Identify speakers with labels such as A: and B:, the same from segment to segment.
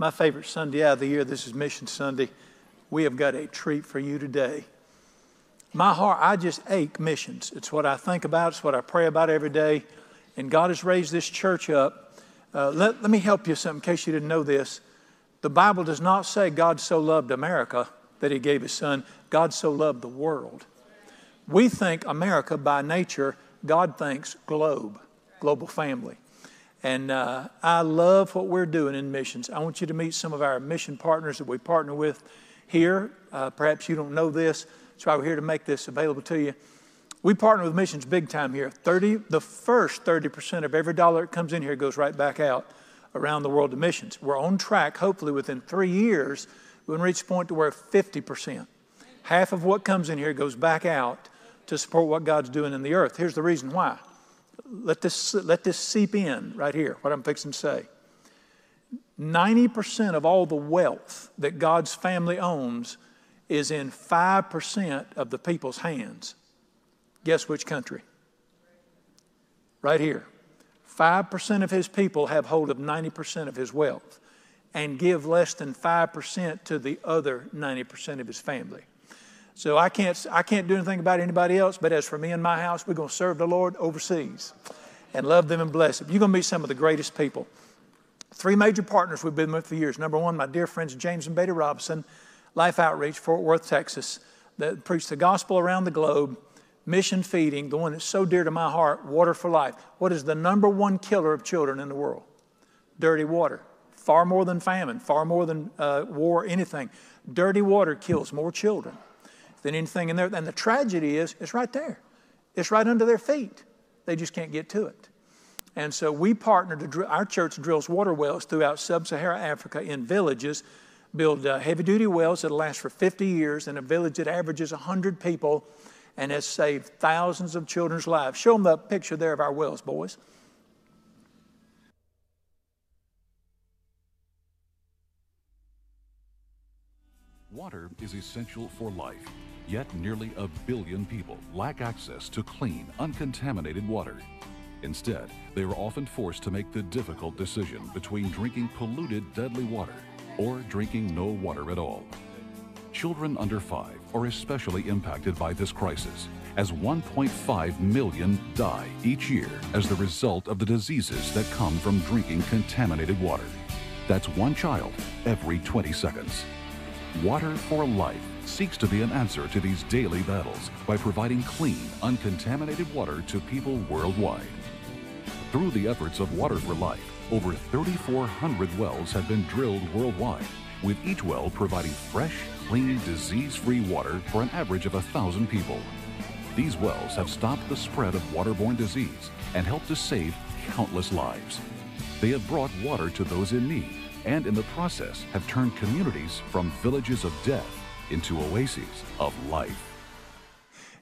A: My favorite Sunday out of the year, this is Mission Sunday. We have got a treat for you today. My heart, I just ache missions. It's what I think about, it's what I pray about every day. And God has raised this church up. Uh, let, let me help you some in case you didn't know this. The Bible does not say God so loved America that he gave his son. God so loved the world. We think America by nature, God thinks globe, global family. And uh, I love what we're doing in missions. I want you to meet some of our mission partners that we partner with here. Uh, perhaps you don't know this. Why we're here to make this available to you. We partner with missions big time here. 30, the first 30% of every dollar that comes in here goes right back out around the world to missions. We're on track, hopefully within three years, we'll reach a point to where 50%, half of what comes in here goes back out to support what God's doing in the earth. Here's the reason why let this, let this seep in right here, what I'm fixing to say. 90% of all the wealth that God's family owns is in 5% of the people's hands. Guess which country? Right here. 5% of his people have hold of 90% of his wealth and give less than 5% to the other 90% of his family. So I can't, I can't do anything about anybody else, but as for me and my house, we're going to serve the Lord overseas and love them and bless them. You're going to meet some of the greatest people. Three major partners we've been with for years. Number one, my dear friends James and Betty Robison, Life Outreach, Fort Worth, Texas, that preach the gospel around the globe, mission feeding, the one that's so dear to my heart, water for life. What is the number one killer of children in the world? Dirty water. Far more than famine, far more than uh, war, anything. Dirty water kills more children than anything in there. And the tragedy is, it's right there. It's right under their feet. They just can't get to it. And so we partner to, drill, our church drills water wells throughout sub Saharan Africa in villages, build uh, heavy duty wells that last for 50 years in a village that averages 100 people and has saved thousands of children's lives. Show them the picture there of our wells, boys.
B: Water is essential for life. Yet nearly a billion people lack access to clean, uncontaminated water. Instead, they are often forced to make the difficult decision between drinking polluted, deadly water or drinking no water at all. Children under five are especially impacted by this crisis, as 1.5 million die each year as the result of the diseases that come from drinking contaminated water. That's one child every 20 seconds. Water for Life seeks to be an answer to these daily battles by providing clean, uncontaminated water to people worldwide. Through the efforts of Water for Life, over 3,400 wells have been drilled worldwide, with each well providing fresh, clean, disease-free water for an average of a thousand people. These wells have stopped the spread of waterborne disease and helped to save countless lives. They have brought water to those in need and in the process have turned communities from villages of death into oases of life.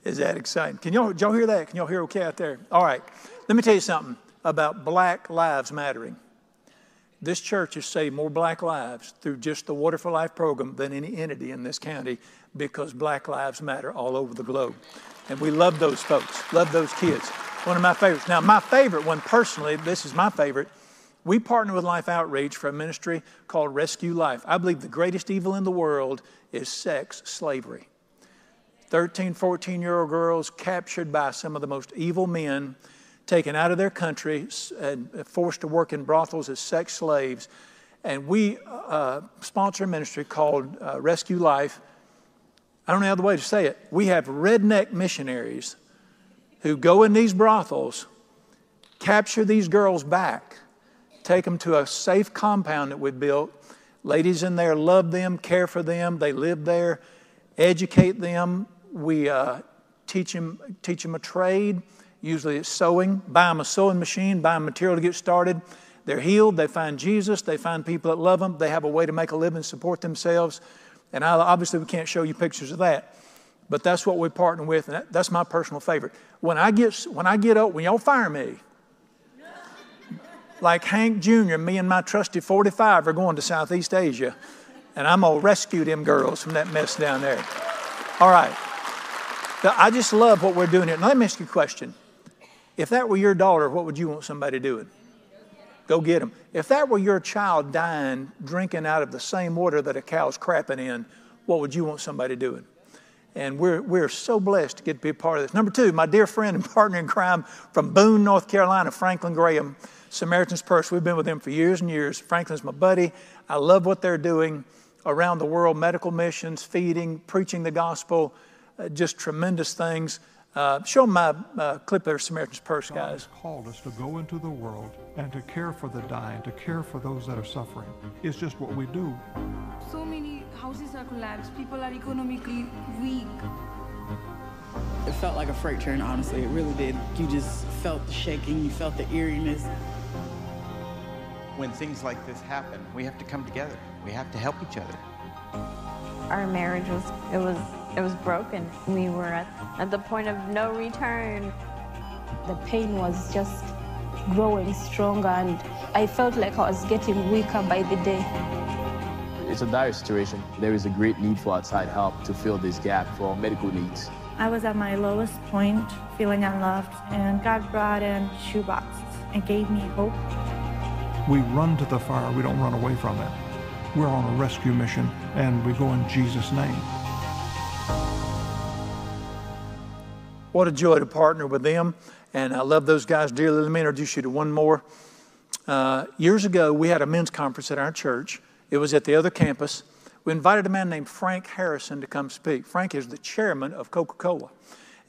A: Is that exciting? Can y'all, y'all hear that? Can y'all hear okay out there? All right. Let me tell you something about Black Lives Mattering. This church has saved more black lives through just the Water for Life program than any entity in this county because black lives matter all over the globe. And we love those folks, love those kids. One of my favorites. Now, my favorite one personally, this is my favorite, we partner with Life Outreach for a ministry called Rescue Life. I believe the greatest evil in the world is sex slavery. 13, 14 year old girls captured by some of the most evil men, taken out of their country, and forced to work in brothels as sex slaves. And we uh, sponsor a ministry called uh, Rescue Life. I don't know other way to say it. We have redneck missionaries who go in these brothels, capture these girls back, take them to a safe compound that we built. Ladies in there love them, care for them. They live there, educate them. We uh, teach, them, teach them a trade. Usually it's sewing. Buy them a sewing machine, buy them material to get started. They're healed. They find Jesus. They find people that love them. They have a way to make a living, support themselves. And I, obviously, we can't show you pictures of that. But that's what we partner with, and that, that's my personal favorite. When I get when I get up, when y'all fire me, like Hank Jr., me and my trusty 45 are going to Southeast Asia, and I'm going to rescue them girls from that mess down there. All right. I just love what we're doing here. Now, let me ask you a question. If that were your daughter, what would you want somebody doing? Go get them. If that were your child dying, drinking out of the same water that a cow's crapping in, what would you want somebody doing? And we're, we're so blessed to get to be a part of this. Number two, my dear friend and partner in crime from Boone, North Carolina, Franklin Graham, Samaritan's Purse. We've been with them for years and years. Franklin's my buddy. I love what they're doing around the world medical missions, feeding, preaching the gospel, uh, just tremendous things. Uh, show them my uh, clip there, Samaritan's Purse,
C: God
A: guys.
C: has called us to go into the world and to care for the dying, to care for those that are suffering. It's just what we do.
D: So many houses are collapsed. People are economically weak.
E: It felt like a freight train, honestly. It really did. You just felt the shaking, you felt the eeriness.
F: When things like this happen, we have to come together. We have to help each other.
G: Our marriage was it was it was broken. We were at, at the point of no return.
H: The pain was just growing stronger, and I felt like I was getting weaker by the day.
I: It's a dire situation. There is a great need for outside help to fill this gap for our medical needs.
J: I was at my lowest point, feeling unloved, and God brought in shoeboxes and gave me hope.
C: We run to the fire, we don't run away from it. We're on a rescue mission, and we go in Jesus' name.
A: What a joy to partner with them. And I love those guys dearly. Let me introduce you to one more. Uh, years ago, we had a men's conference at our church. It was at the other campus. We invited a man named Frank Harrison to come speak. Frank is the chairman of Coca Cola.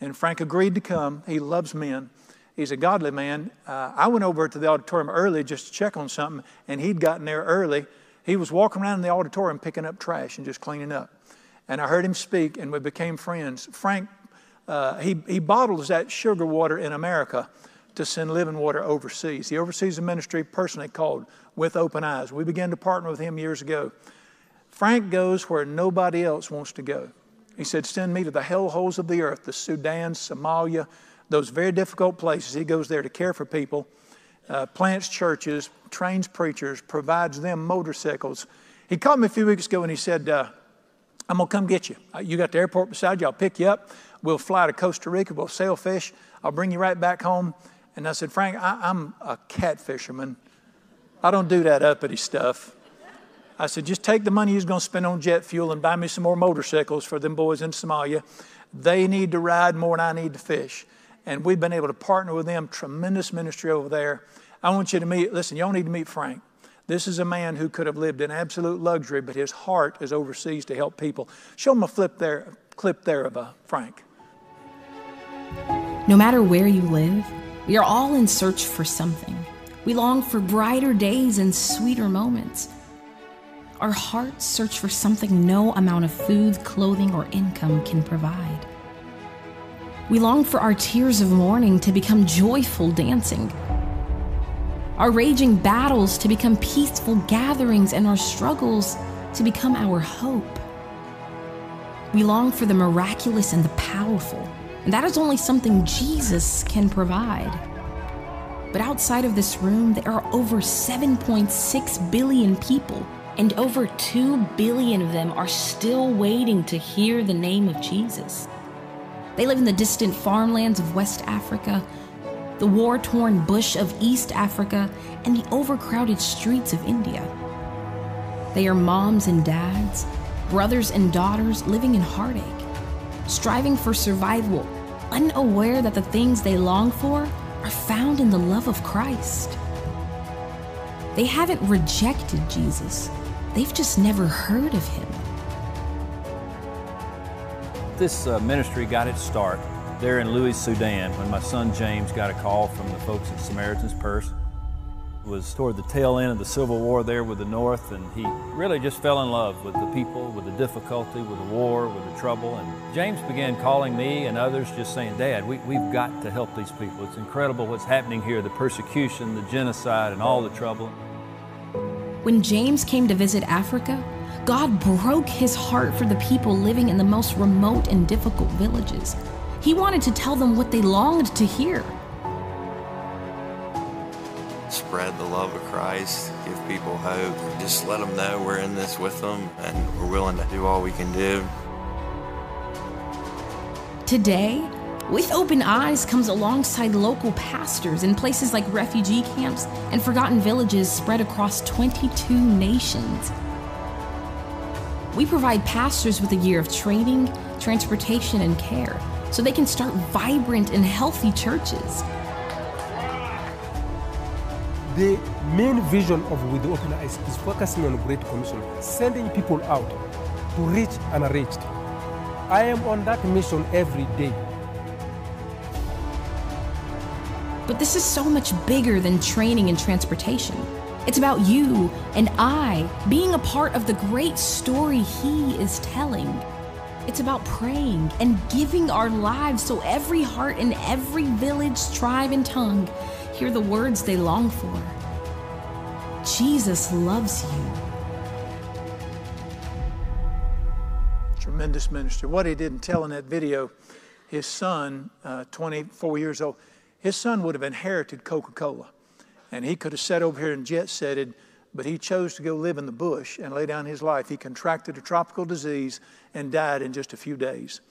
A: And Frank agreed to come. He loves men. He's a godly man. Uh, I went over to the auditorium early just to check on something, and he'd gotten there early. He was walking around in the auditorium picking up trash and just cleaning up. And I heard him speak, and we became friends. Frank, uh, he, he bottles that sugar water in America to send living water overseas. He oversees a ministry personally called With Open Eyes. We began to partner with him years ago. Frank goes where nobody else wants to go. He said, Send me to the hellholes of the earth, the Sudan, Somalia, those very difficult places. He goes there to care for people, uh, plants churches, trains preachers, provides them motorcycles. He called me a few weeks ago and he said, uh, I'm going to come get you. Uh, You got the airport beside you. I'll pick you up. We'll fly to Costa Rica. We'll sail fish. I'll bring you right back home. And I said, Frank, I, I'm a cat fisherman. I don't do that uppity stuff. I said, just take the money you're going to spend on jet fuel and buy me some more motorcycles for them boys in Somalia. They need to ride more than I need to fish. And we've been able to partner with them. Tremendous ministry over there. I want you to meet, listen, y'all need to meet Frank. This is a man who could have lived in absolute luxury, but his heart is overseas to help people. Show him a flip there, clip there of uh, Frank.
K: No matter where you live, we are all in search for something. We long for brighter days and sweeter moments. Our hearts search for something no amount of food, clothing, or income can provide. We long for our tears of mourning to become joyful dancing, our raging battles to become peaceful gatherings, and our struggles to become our hope. We long for the miraculous and the powerful, and that is only something Jesus can provide. But outside of this room, there are over 7.6 billion people, and over 2 billion of them are still waiting to hear the name of Jesus. They live in the distant farmlands of West Africa, the war torn bush of East Africa, and the overcrowded streets of India. They are moms and dads, brothers and daughters living in heartache, striving for survival, unaware that the things they long for are found in the love of Christ. They haven't rejected Jesus, they've just never heard of him.
L: This uh, ministry got its start there in Lui, Sudan, when my son James got a call from the folks at Samaritan's Purse. It was toward the tail end of the Civil War there with the North, and he really just fell in love with the people, with the difficulty, with the war, with the trouble. And James began calling me and others just saying, Dad, we, we've got to help these people. It's incredible what's happening here the persecution, the genocide, and all the trouble.
K: When James came to visit Africa, God broke his heart for the people living in the most remote and difficult villages. He wanted to tell them what they longed to hear.
M: Spread the love of Christ, give people hope, just let them know we're in this with them and we're willing to do all we can do.
K: Today, With open eyes comes alongside local pastors in places like refugee camps and forgotten villages spread across 22 nations. We provide pastors with a year of training, transportation, and care so they can start vibrant and healthy churches.
N: The main vision of With Open Eyes is focusing on Great Commission, sending people out to reach and unreached. I am on that mission every day.
K: But this is so much bigger than training and transportation. It's about you and I being a part of the great story He is telling. It's about praying and giving our lives so every heart in every village, tribe, and tongue hear the words they long for. Jesus loves you.
A: Tremendous minister. What he didn't tell in that video, his son, uh, 24 years old, his son would have inherited Coca Cola. And he could have sat over here and jet setted, but he chose to go live in the bush and lay down his life. He contracted a tropical disease and died in just a few days.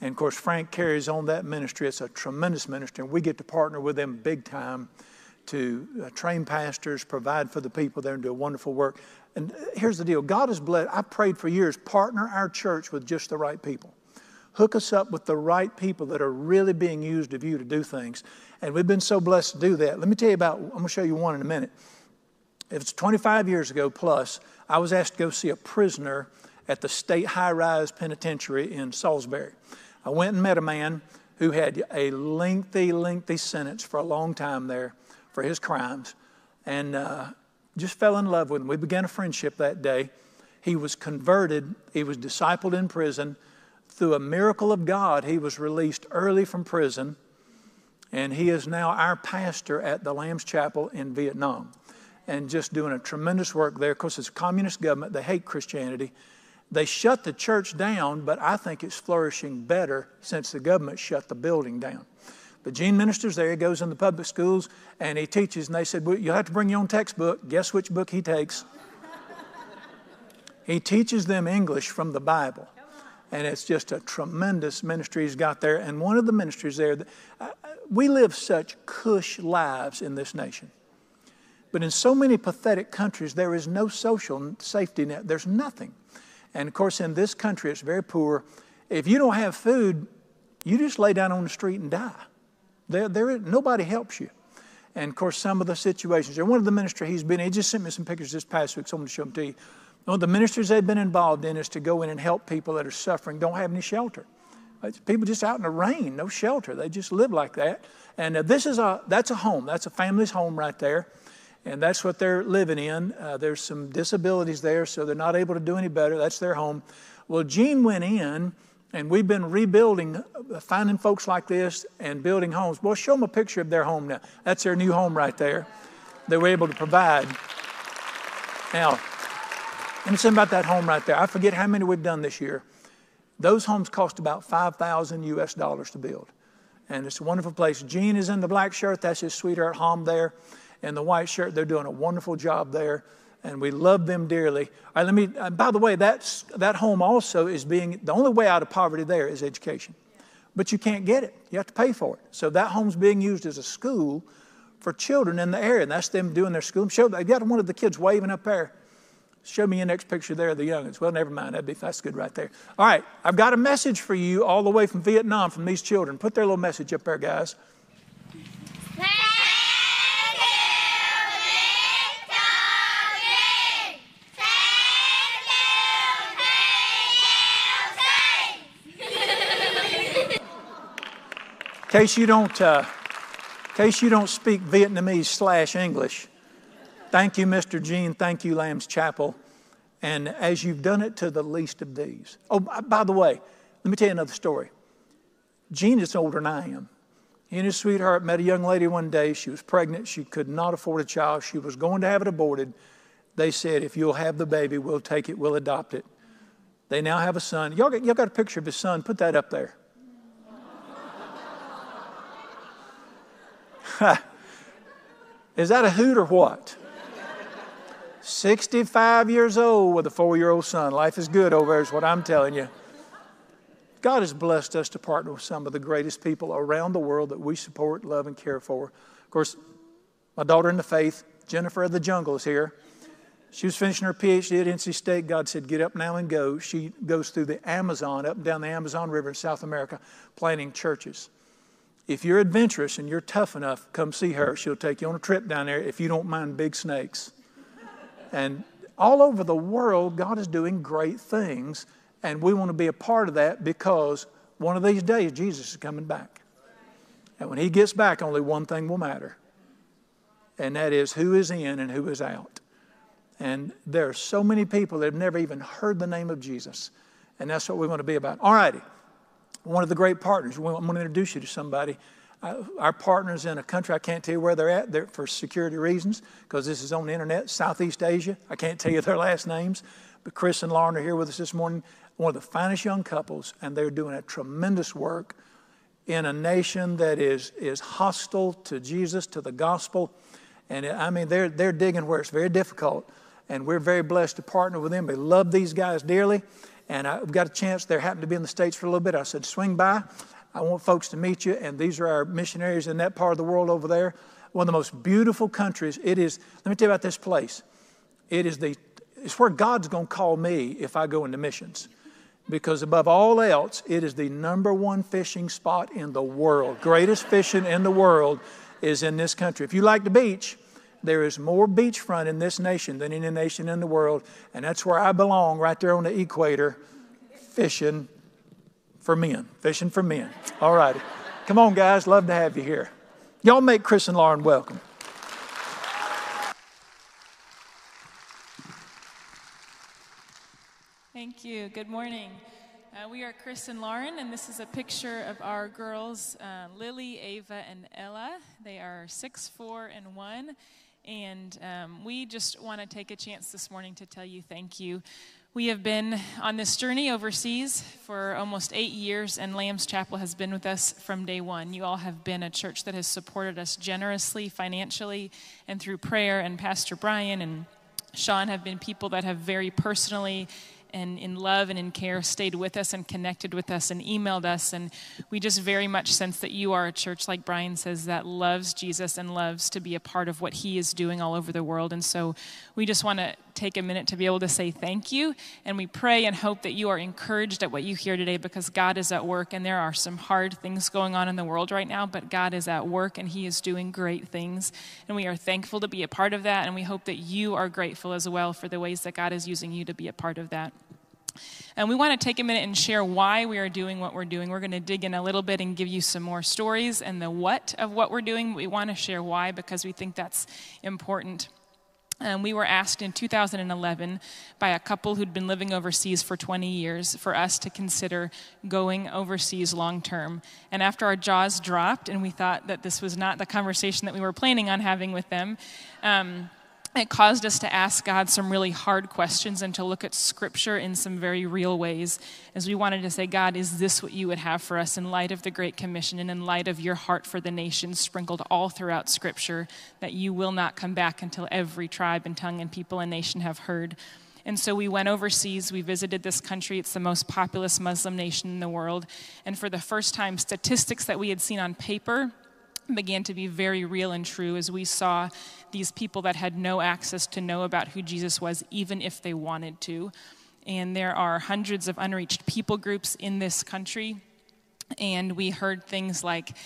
A: And of course, Frank carries on that ministry. It's a tremendous ministry, and we get to partner with them big time to uh, train pastors, provide for the people there, and do a wonderful work. And uh, here's the deal God has blessed, I've prayed for years, partner our church with just the right people. Hook us up with the right people that are really being used of you to do things. And we've been so blessed to do that. Let me tell you about, I'm going to show you one in a minute. It's 25 years ago plus, I was asked to go see a prisoner at the state high rise penitentiary in Salisbury. I went and met a man who had a lengthy, lengthy sentence for a long time there for his crimes and uh, just fell in love with him. We began a friendship that day. He was converted, he was discipled in prison. Through a miracle of God, he was released early from prison and he is now our pastor at the Lamb's Chapel in Vietnam and just doing a tremendous work there. Of course, it's a communist government, they hate Christianity. They shut the church down, but I think it's flourishing better since the government shut the building down. But Gene ministers there, he goes in the public schools and he teaches, and they said, well, You'll have to bring your own textbook. Guess which book he takes? he teaches them English from the Bible. And it's just a tremendous ministry he's got there. And one of the ministries there, uh, we live such cush lives in this nation. But in so many pathetic countries, there is no social safety net. There's nothing. And of course, in this country, it's very poor. If you don't have food, you just lay down on the street and die. There, there, nobody helps you. And of course, some of the situations. And One of the ministry he's been, he just sent me some pictures this past week, so I'm going to show them to you. One of the ministries they've been involved in is to go in and help people that are suffering, don't have any shelter. It's people just out in the rain, no shelter. They just live like that. And uh, this is a that's a home. That's a family's home right there, and that's what they're living in. Uh, there's some disabilities there, so they're not able to do any better. That's their home. Well, Gene went in, and we've been rebuilding, uh, finding folks like this and building homes. Well, show them a picture of their home now. That's their new home right there. They were able to provide. Now, me say about that home right there. I forget how many we've done this year. Those homes cost about 5,000 US dollars to build. And it's a wonderful place. Gene is in the black shirt. That's his sweetheart home there. And the white shirt, they're doing a wonderful job there. And we love them dearly. All right, let me, uh, by the way, that's, that home also is being, the only way out of poverty there is education. But you can't get it. You have to pay for it. So that home's being used as a school for children in the area. And that's them doing their school. Show, they've got one of the kids waving up there. Show me your next picture there of the youngins. Well, never mind. That'd be, that's good right there. All right, I've got a message for you all the way from Vietnam from these children. Put their little message up there, guys. In case you don't, uh, in case you don't speak Vietnamese slash English, Thank you, Mr. Gene. Thank you, Lamb's Chapel. And as you've done it to the least of these. Oh, by the way, let me tell you another story. Gene is older than I am. He and his sweetheart met a young lady one day. She was pregnant. She could not afford a child. She was going to have it aborted. They said, if you'll have the baby, we'll take it, we'll adopt it. They now have a son. Y'all y'all got a picture of his son. Put that up there. Is that a hoot or what? 65 years old with a four year old son. Life is good over there, is what I'm telling you. God has blessed us to partner with some of the greatest people around the world that we support, love, and care for. Of course, my daughter in the faith, Jennifer of the Jungle, is here. She was finishing her PhD at NC State. God said, Get up now and go. She goes through the Amazon, up and down the Amazon River in South America, planting churches. If you're adventurous and you're tough enough, come see her. She'll take you on a trip down there if you don't mind big snakes. And all over the world, God is doing great things, and we want to be a part of that because one of these days Jesus is coming back. And when he gets back, only one thing will matter, and that is who is in and who is out. And there are so many people that have never even heard the name of Jesus, and that's what we want to be about. All righty. One of the great partners, I'm going to introduce you to somebody our partners in a country, I can't tell you where they're at they're, for security reasons because this is on the internet, Southeast Asia. I can't tell you their last names, but Chris and Lauren are here with us this morning. One of the finest young couples, and they're doing a tremendous work in a nation that is, is hostile to Jesus, to the gospel. And I mean, they're, they're digging where it's very difficult, and we're very blessed to partner with them. We love these guys dearly, and I've got a chance. They happened to be in the States for a little bit. I said, swing by. I want folks to meet you, and these are our missionaries in that part of the world over there. One of the most beautiful countries. It is, let me tell you about this place. It is the, it's where God's going to call me if I go into missions. Because above all else, it is the number one fishing spot in the world. Greatest fishing in the world is in this country. If you like the beach, there is more beachfront in this nation than any nation in the world, and that's where I belong, right there on the equator, fishing for men, fishing for men. All righty. Come on, guys. Love to have you here. Y'all make Chris and Lauren welcome.
O: Thank you. Good morning. Uh, we are Chris and Lauren, and this is a picture of our girls, uh, Lily, Ava, and Ella. They are six, four, and one. And um, we just want to take a chance this morning to tell you thank you we have been on this journey overseas for almost eight years, and Lamb's Chapel has been with us from day one. You all have been a church that has supported us generously, financially, and through prayer. And Pastor Brian and Sean have been people that have very personally and in love and in care stayed with us and connected with us and emailed us. And we just very much sense that you are a church, like Brian says, that loves Jesus and loves to be a part of what he is doing all over the world. And so we just want to take a minute to be able to say thank you. And we pray and hope that you are encouraged at what you hear today because God is at work and there are some hard things going on in the world right now, but God is at work and He is doing great things. And we are thankful to be a part of that. And we hope that you are grateful as well for the ways that God is using you to be a part of that. And we want to take a minute and share why we are doing what we're doing. We're going to dig in a little bit and give you some more stories and the what of what we're doing. We want to share why because we think that's important. Um, we were asked in 2011 by a couple who'd been living overseas for 20 years for us to consider going overseas long term. And after our jaws dropped and we thought that this was not the conversation that we were planning on having with them, um, it caused us to ask God some really hard questions and to look at Scripture in some very real ways as we wanted to say, God, is this what you would have for us in light of the Great Commission and in light of your heart for the nations sprinkled all throughout Scripture, that you will not come back until every tribe and tongue and people and nation have heard? And so we went overseas. We visited this country. It's the most populous Muslim nation in the world. And for the first time, statistics that we had seen on paper began to be very real and true as we saw these people that had no access to know about who Jesus was, even if they wanted to. And there are hundreds of unreached people groups in this country. And we heard things like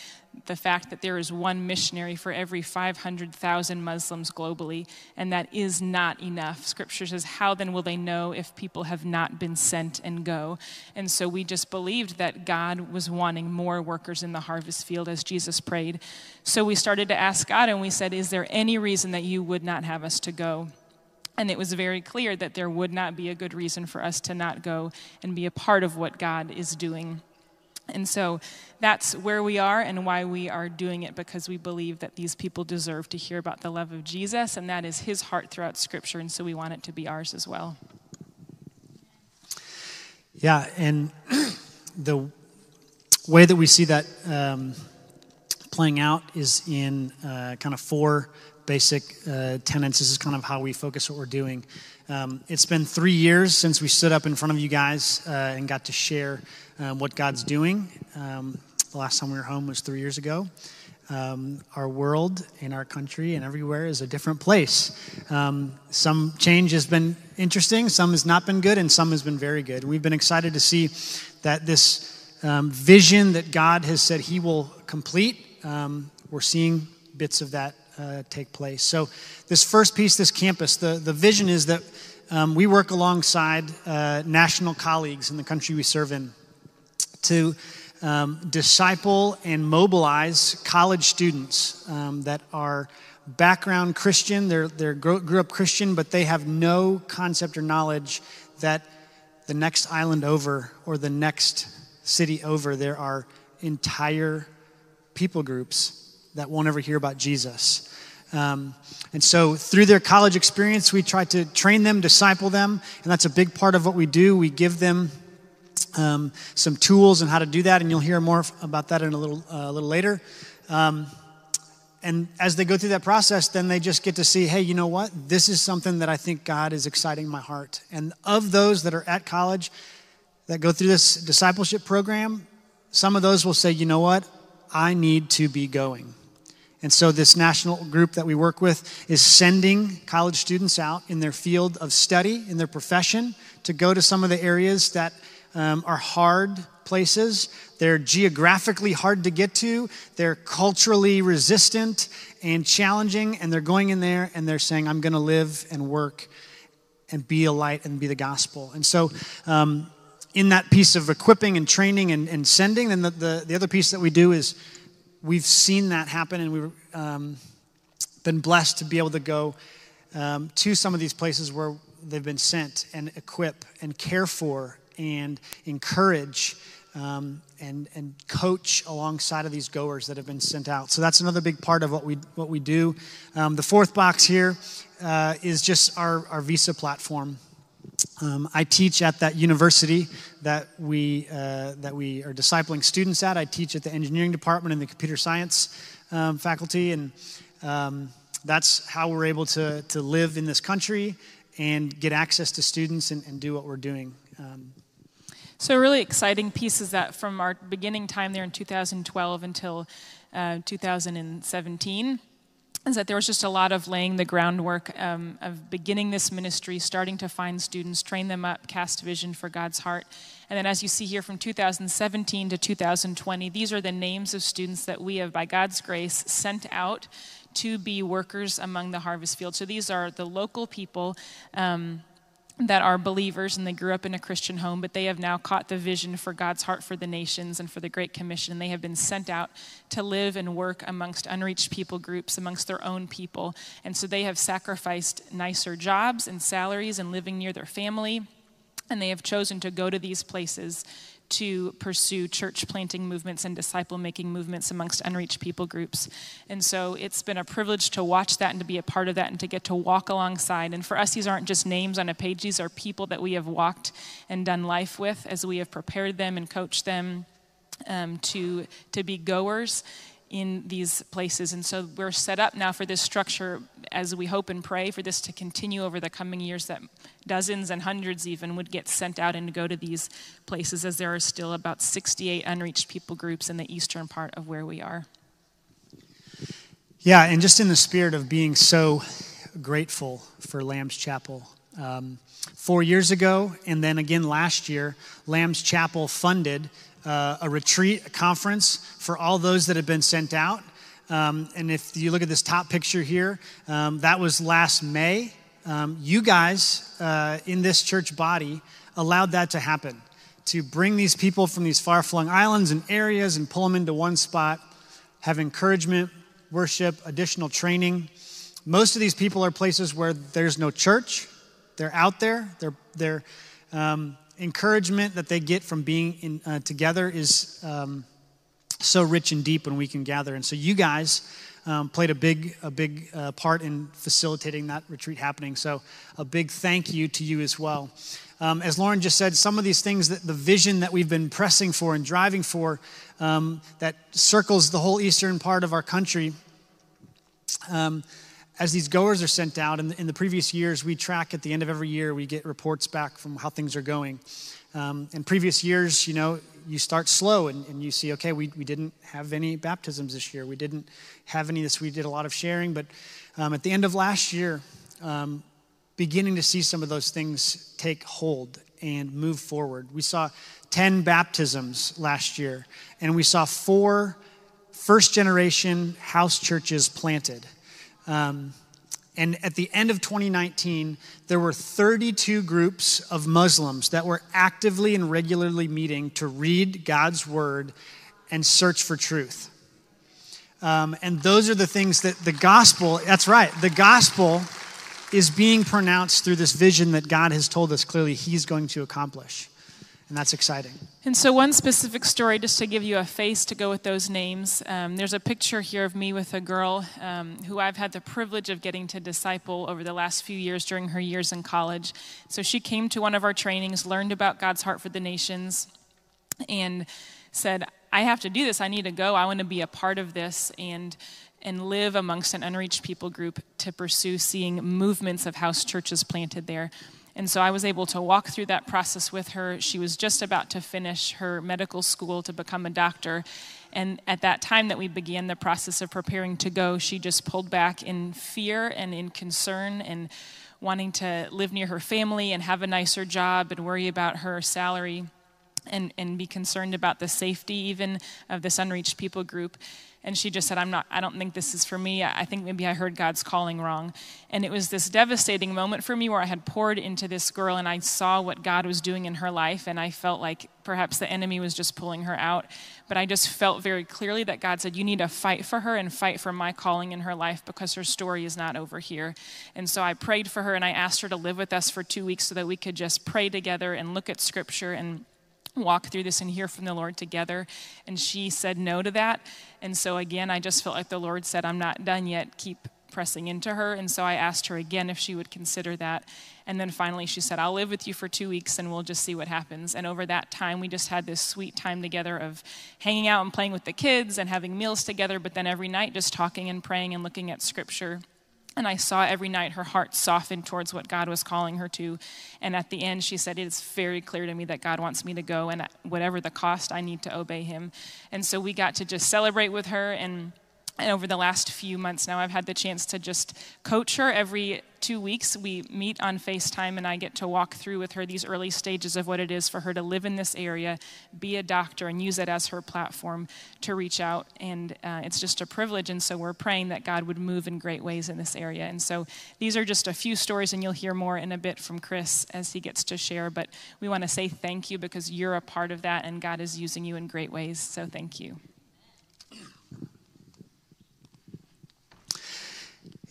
O: the fact that there is one missionary for every 500,000 Muslims globally, and that is not enough. Scripture says, How then will they know if people have not been sent and go? And so we just believed that God was wanting more workers in the harvest field as Jesus prayed. So we started to ask God, and we said, Is there any reason that you would not have us to go? And it was very clear that there would not be a good reason for us to not go and be a part of what God is doing. And so that's where we are and why we are doing it because we believe that these people deserve to hear about the love of Jesus, and that is his heart throughout Scripture, and so we want it to be ours as well.
P: Yeah, and the way that we see that um, playing out is in uh, kind of four basic uh, tenets. This is kind of how we focus what we're doing. Um, it's been three years since we stood up in front of you guys uh, and got to share um, what God's doing. Um, the last time we were home was three years ago. Um, our world and our country and everywhere is a different place. Um, some change has been interesting, some has not been good, and some has been very good. We've been excited to see that this um, vision that God has said He will complete, um, we're seeing bits of that uh, take place. So, this first piece, this campus, the, the vision is that um, we work alongside uh, national colleagues in the country we serve in to um, disciple and mobilize college students um, that are background Christian, they're, they're grew, grew up Christian, but they have no concept or knowledge that the next island over or the next city over, there are entire people groups that won't ever hear about Jesus. Um, and so, through their college experience, we try to train them, disciple them, and that's a big part of what we do. We give them um, some tools and how to do that, and you'll hear more about that in a little, uh, a little later. Um, and as they go through that process, then they just get to see, hey, you know what? This is something that I think God is exciting my heart. And of those that are at college that go through this discipleship program, some of those will say, you know what? I need to be going. And so, this national group that we work with is sending college students out in their field of study, in their profession, to go to some of the areas that um, are hard places. They're geographically hard to get to, they're culturally resistant and challenging, and they're going in there and they're saying, I'm going to live and work and be a light and be the gospel. And so, um, in that piece of equipping and training and, and sending, then the, the, the other piece that we do is we've seen that happen and we've um, been blessed to be able to go um, to some of these places where they've been sent and equip and care for and encourage um, and, and coach alongside of these goers that have been sent out. So that's another big part of what we, what we do. Um, the fourth box here uh, is just our, our visa platform. Um, I teach at that university that we, uh, that we are discipling students at. I teach at the engineering department and the computer science um, faculty, and um, that's how we're able to, to live in this country and get access to students and, and do what we're doing. Um,
O: so, a really exciting piece is that from our beginning time there in 2012 until uh, 2017 is that there was just a lot of laying the groundwork um, of beginning this ministry, starting to find students, train them up, cast vision for God's heart. And then, as you see here from 2017 to 2020, these are the names of students that we have, by God's grace, sent out to be workers among the harvest field. So these are the local people. Um, that are believers and they grew up in a Christian home, but they have now caught the vision for God's heart for the nations and for the Great Commission. They have been sent out to live and work amongst unreached people groups, amongst their own people. And so they have sacrificed nicer jobs and salaries and living near their family. And they have chosen to go to these places to pursue church planting movements and disciple making movements amongst unreached people groups. And so it's been a privilege to watch that and to be a part of that and to get to walk alongside. And for us, these aren't just names on a page, these are people that we have walked and done life with as we have prepared them and coached them um, to, to be goers in these places. And so we're set up now for this structure as we hope and pray for this to continue over the coming years, that dozens and hundreds even would get sent out and go to these places, as there are still about 68 unreached people groups in the eastern part of where we are.
P: Yeah, and just in the spirit of being so grateful for Lamb's Chapel. Um, four years ago, and then again last year, Lamb's Chapel funded uh, a retreat, a conference for all those that have been sent out. Um, and if you look at this top picture here, um, that was last May. Um, you guys uh, in this church body allowed that to happen to bring these people from these far flung islands and areas and pull them into one spot, have encouragement, worship, additional training. Most of these people are places where there's no church. They're out there. They're, they're um, encouragement that they get from being in, uh, together is um, so rich and deep when we can gather. And so you guys um, played a big, a big uh, part in facilitating that retreat happening. So a big thank you to you as well. Um, as Lauren just said, some of these things that the vision that we've been pressing for and driving for um, that circles the whole eastern part of our country. As these goers are sent out, in the, in the previous years, we track at the end of every year, we get reports back from how things are going. Um, in previous years, you know, you start slow and, and you see, okay, we, we didn't have any baptisms this year. We didn't have any this. We did a lot of sharing. But um, at the end of last year, um, beginning to see some of those things take hold and move forward. We saw 10 baptisms last year, and we saw four first generation house churches planted. Um, and at the end of 2019, there were 32 groups of Muslims that were actively and regularly meeting to read God's word and search for truth. Um, and those are the things that the gospel, that's right, the gospel is being pronounced through this vision that God has told us clearly He's going to accomplish. And that's exciting.
O: And so, one specific story, just to give you a face to go with those names, um, there's a picture here of me with a girl um, who I've had the privilege of getting to disciple over the last few years during her years in college. So, she came to one of our trainings, learned about God's heart for the nations, and said, I have to do this. I need to go. I want to be a part of this. And and live amongst an unreached people group to pursue seeing movements of house churches planted there. And so I was able to walk through that process with her. She was just about to finish her medical school to become a doctor. And at that time that we began the process of preparing to go, she just pulled back in fear and in concern and wanting to live near her family and have a nicer job and worry about her salary and, and be concerned about the safety even of this unreached people group. And she just said i'm not i don't think this is for me. I think maybe i heard god's calling wrong. And it was this devastating moment for me where i had poured into this girl and i saw what god was doing in her life and i felt like perhaps the enemy was just pulling her out. But i just felt very clearly that god said you need to fight for her and fight for my calling in her life because her story is not over here. And so i prayed for her and i asked her to live with us for two weeks so that we could just pray together and look at scripture and walk through this and hear from the Lord together. And she said no to that. And so, again, I just felt like the Lord said, I'm not done yet. Keep pressing into her. And so I asked her again if she would consider that. And then finally she said, I'll live with you for two weeks and we'll just see what happens. And over that time, we just had this sweet time together of hanging out and playing with the kids and having meals together, but then every night just talking and praying and looking at scripture. And I saw every night her heart soften towards what God was calling her to. And at the end, she said, It is very clear to me that God wants me to go, and whatever the cost, I need to obey him. And so we got to just celebrate with her and and over the last few months now, I've had the chance to just coach her every two weeks. We meet on FaceTime, and I get to walk through with her these early stages of what it is for her to live in this area, be a doctor, and use it as her platform to reach out. And uh, it's just a privilege. And so we're praying that God would move in great ways in this area. And so these are just a few stories, and you'll hear more in a bit from Chris as he gets to share. But we want to say thank you because you're a part of that, and God is using you in great ways. So thank you.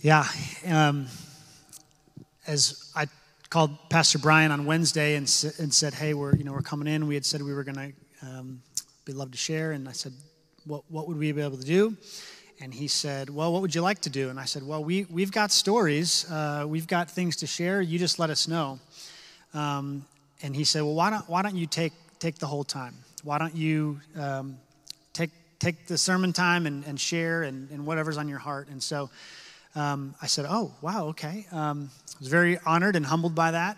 P: Yeah. Um, as I called Pastor Brian on Wednesday and, and said, hey, we're, you know, we're coming in. We had said we were going to um, be loved to share. And I said, what, what would we be able to do? And he said, well, what would you like to do? And I said, well, we, we've got stories. Uh, we've got things to share. You just let us know. Um, and he said, well, why don't, why don't you take, take the whole time? Why don't you um, take, take the sermon time and, and share and, and whatever's on your heart? And so um, I said, Oh, wow, okay. Um, I was very honored and humbled by that.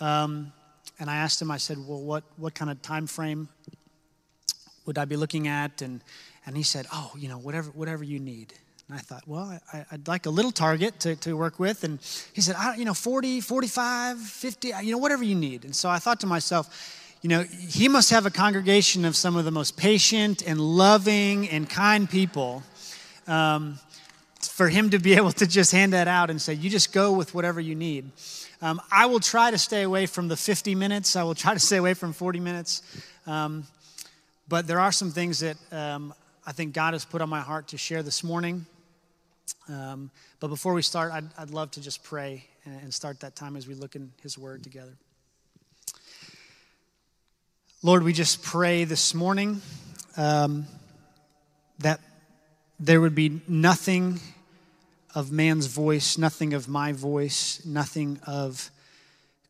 P: Um, and I asked him, I said, Well, what, what kind of time frame would I be looking at? And, and he said, Oh, you know, whatever, whatever you need. And I thought, well, I, would like a little target to, to work with. And he said, I, you know, 40, 45, 50, you know, whatever you need. And so I thought to myself, you know, he must have a congregation of some of the most patient and loving and kind people. Um, for him to be able to just hand that out and say, you just go with whatever you need. Um, I will try to stay away from the 50 minutes. I will try to stay away from 40 minutes. Um, but there are some things that um, I think God has put on my heart to share this morning. Um, but before we start, I'd, I'd, love to just pray and start that time as we look in His Word together. Lord, we just pray this morning um, that there would be nothing of man's voice, nothing of my voice, nothing of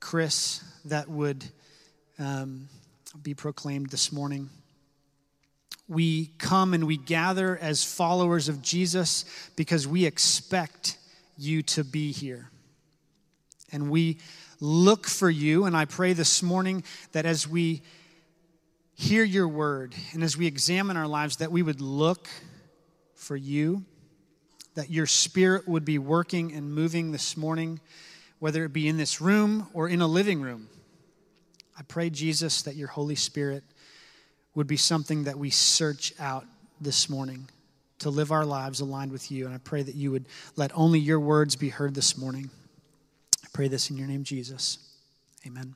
P: Chris that would um, be proclaimed this morning. We come and we gather as followers of Jesus because we expect you to be here. And we look for you. And I pray this morning that as we hear your word and as we examine our lives, that we would look for you, that your spirit would be working and moving this morning, whether it be in this room or in a living room. I pray, Jesus, that your Holy Spirit would be something that we search out this morning to live our lives aligned with you. And I pray that you would let only your words be heard this morning. I pray this in your name, Jesus. Amen.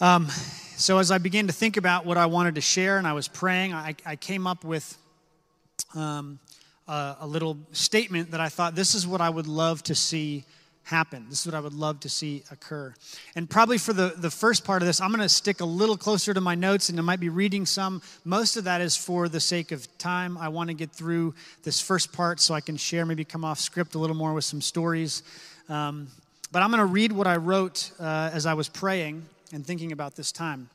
P: Um, so, as I began to think about what I wanted to share and I was praying, I, I came up with um, a, a little statement that I thought this is what I would love to see happen. This is what I would love to see occur. And probably for the, the first part of this, I'm going to stick a little closer to my notes and I might be reading some. Most of that is for the sake of time. I want to get through this first part so I can share, maybe come off script a little more with some stories. Um, but I'm going to read what I wrote uh, as I was praying and thinking about this time.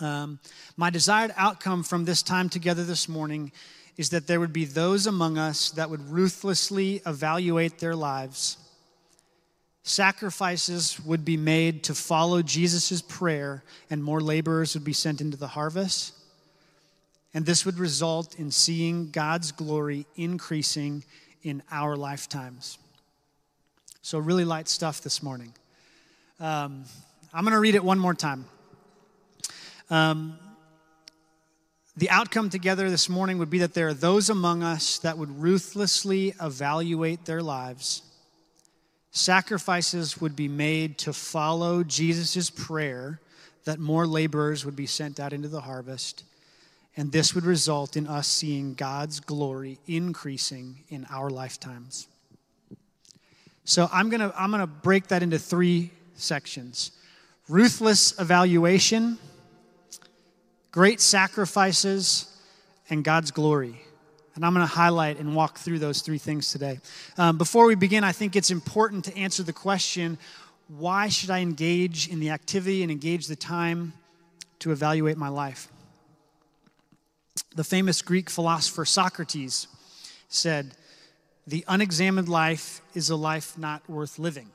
P: Um, my desired outcome from this time together this morning is that there would be those among us that would ruthlessly evaluate their lives sacrifices would be made to follow Jesus' prayer, and more laborers would be sent into the harvest. And this would result in seeing God's glory increasing in our lifetimes. So, really light stuff this morning. Um, I'm going to read it one more time. Um, the outcome together this morning would be that there are those among us that would ruthlessly evaluate their lives sacrifices would be made to follow Jesus' prayer that more laborers would be sent out into the harvest. And this would result in us seeing God's glory increasing in our lifetimes. So I'm going to I'm going to break that into three sections ruthless evaluation, great sacrifices, and God's glory. And I'm going to highlight and walk through those three things today. Um, before we begin, I think it's important to answer the question why should I engage in the activity and engage the time to evaluate my life? The famous Greek philosopher Socrates said, The unexamined life is a life not worth living.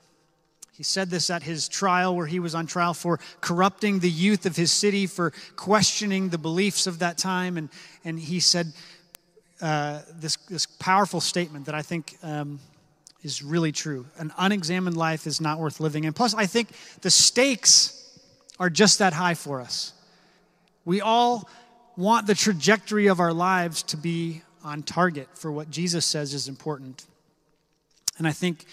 P: He said this at his trial, where he was on trial for corrupting the youth of his city, for questioning the beliefs of that time. And, and he said, uh, this, this powerful statement that I think um, is really true. An unexamined life is not worth living. And plus, I think the stakes are just that high for us. We all want the trajectory of our lives to be on target for what Jesus says is important. And I think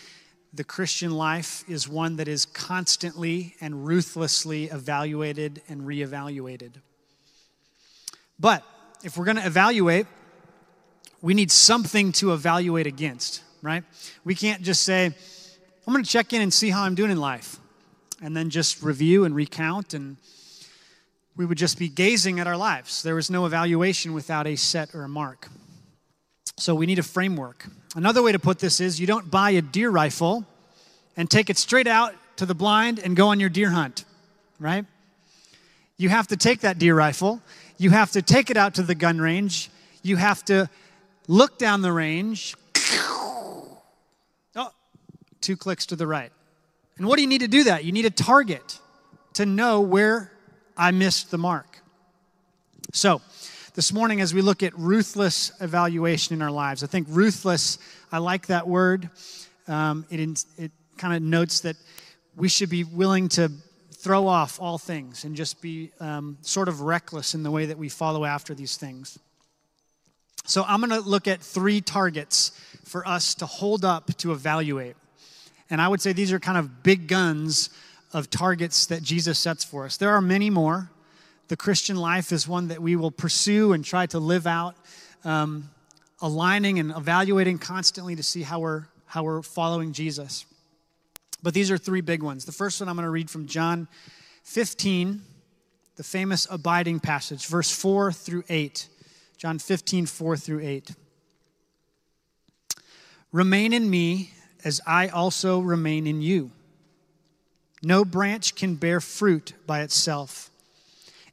P: the Christian life is one that is constantly and ruthlessly evaluated and reevaluated. But if we're going to evaluate, we need something to evaluate against, right? We can't just say, I'm going to check in and see how I'm doing in life, and then just review and recount, and we would just be gazing at our lives. There was no evaluation without a set or a mark. So we need a framework. Another way to put this is you don't buy a deer rifle and take it straight out to the blind and go on your deer hunt, right? You have to take that deer rifle, you have to take it out to the gun range, you have to look down the range. Oh, two clicks to the right. And what do you need to do that? You need a target to know where I missed the mark. So, this morning, as we look at ruthless evaluation in our lives, I think ruthless, I like that word. Um, it it kind of notes that we should be willing to throw off all things and just be um, sort of reckless in the way that we follow after these things. So I'm going to look at three targets for us to hold up to evaluate. And I would say these are kind of big guns of targets that Jesus sets for us. There are many more. The Christian life is one that we will pursue and try to live out, um, aligning and evaluating constantly to see how we're, how we're following Jesus. But these are three big ones. The first one I'm going to read from John 15, the famous abiding passage, verse 4 through 8. John 15, 4 through 8. Remain in me as I also remain in you. No branch can bear fruit by itself,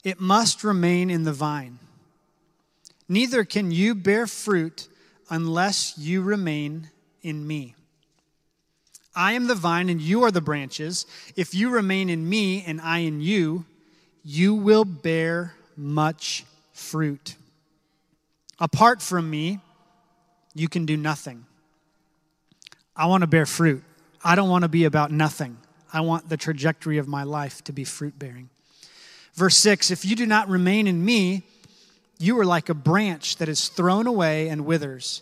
P: it must remain in the vine. Neither can you bear fruit unless you remain in me. I am the vine and you are the branches. If you remain in me and I in you, you will bear much fruit. Apart from me, you can do nothing. I want to bear fruit. I don't want to be about nothing. I want the trajectory of my life to be fruit bearing. Verse 6 If you do not remain in me, you are like a branch that is thrown away and withers.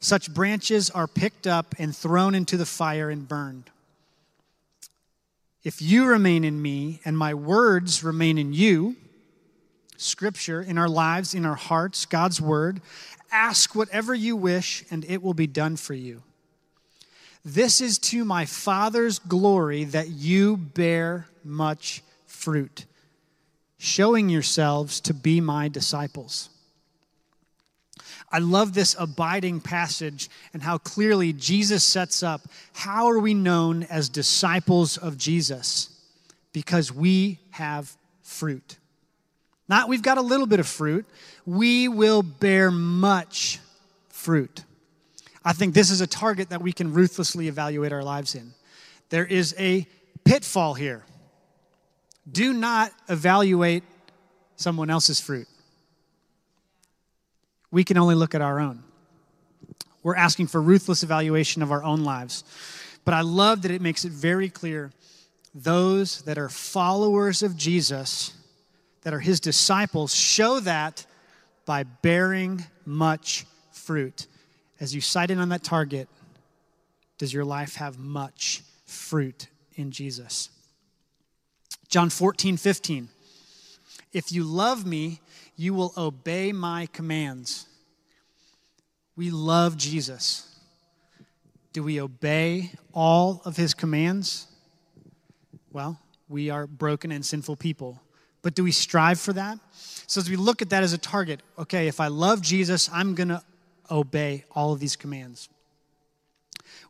P: Such branches are picked up and thrown into the fire and burned. If you remain in me and my words remain in you, Scripture in our lives, in our hearts, God's word, ask whatever you wish and it will be done for you. This is to my Father's glory that you bear much fruit, showing yourselves to be my disciples. I love this abiding passage and how clearly Jesus sets up how are we known as disciples of Jesus? Because we have fruit. Not we've got a little bit of fruit, we will bear much fruit. I think this is a target that we can ruthlessly evaluate our lives in. There is a pitfall here. Do not evaluate someone else's fruit. We can only look at our own. We're asking for ruthless evaluation of our own lives. But I love that it makes it very clear those that are followers of Jesus, that are his disciples, show that by bearing much fruit as you sight in on that target, does your life have much fruit in Jesus? John 14, 15. If you love me, you will obey my commands. We love Jesus. Do we obey all of his commands? Well, we are broken and sinful people. But do we strive for that? So, as we look at that as a target, okay, if I love Jesus, I'm going to obey all of these commands.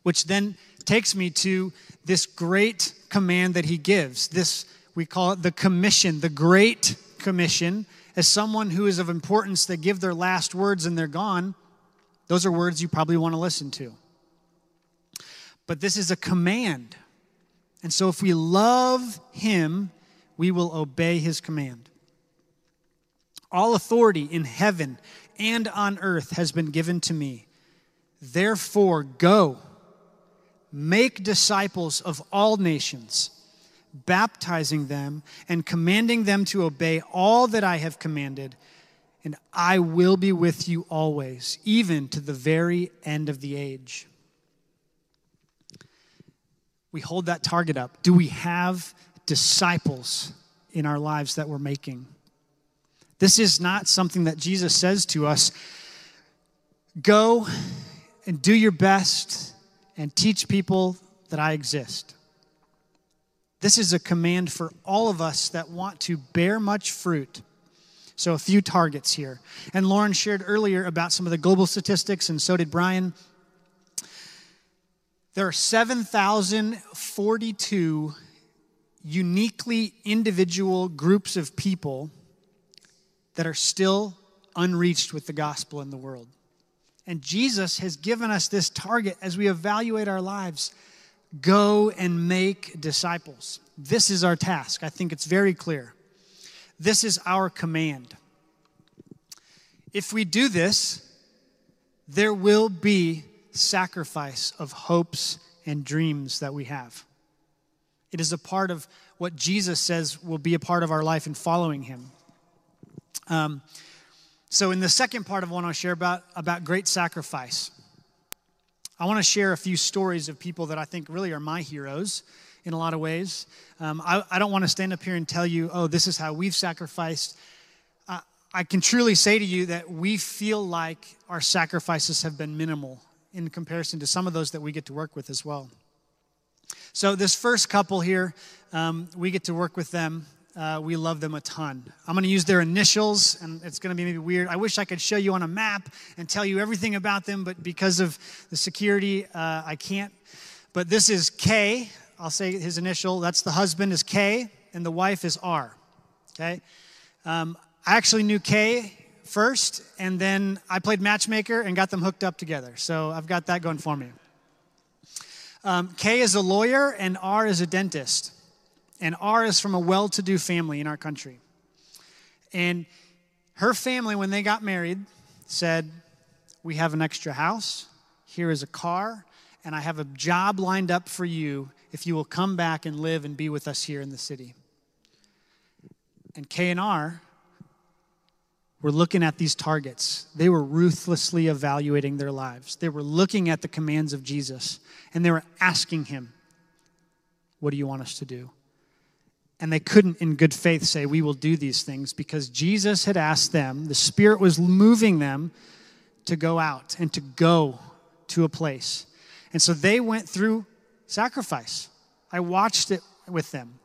P: Which then takes me to this great command that he gives. This, we call it the commission, the great commission. As someone who is of importance, they give their last words and they're gone. Those are words you probably want to listen to. But this is a command. And so if we love him, we will obey his command. All authority in heaven and on earth has been given to me. Therefore, go, make disciples of all nations, baptizing them and commanding them to obey all that I have commanded, and I will be with you always, even to the very end of the age. We hold that target up. Do we have disciples in our lives that we're making? This is not something that Jesus says to us go and do your best and teach people that I exist. This is a command for all of us that want to bear much fruit. So, a few targets here. And Lauren shared earlier about some of the global statistics, and so did Brian. There are 7,042 uniquely individual groups of people that are still unreached with the gospel in the world. And Jesus has given us this target as we evaluate our lives go and make disciples. This is our task. I think it's very clear. This is our command. If we do this, there will be sacrifice of hopes and dreams that we have. It is a part of what Jesus says will be a part of our life in following him. Um, so, in the second part of what I want to share about, about great sacrifice, I want to share a few stories of people that I think really are my heroes in a lot of ways. Um, I, I, don't want to stand up here and tell you, oh, this is how we've sacrificed. Uh, I can truly say to you that we feel like our sacrifices have been minimal in comparison to some of those that we get to work with as well. So, this first couple here, um, we get to work with them uh, we love them a ton. I'm going to use their initials, and it's going to be maybe weird. I wish I could show you on a map and tell you everything about them, but because of the security, uh, I can't. But this is K. I'll say his initial. That's the husband is K, and the wife is R. Okay. Um, I actually knew K first, and then I played matchmaker and got them hooked up together. So I've got that going for me. Um, K is a lawyer, and R is a dentist. And R is from a well to do family in our country. And her family, when they got married, said, We have an extra house, here is a car, and I have a job lined up for you if you will come back and live and be with us here in the city. And K and R were looking at these targets. They were ruthlessly evaluating their lives. They were looking at the commands of Jesus and they were asking him, What do you want us to do? And they couldn't, in good faith, say, We will do these things because Jesus had asked them, the Spirit was moving them to go out and to go to a place. And so they went through sacrifice. I watched it with them.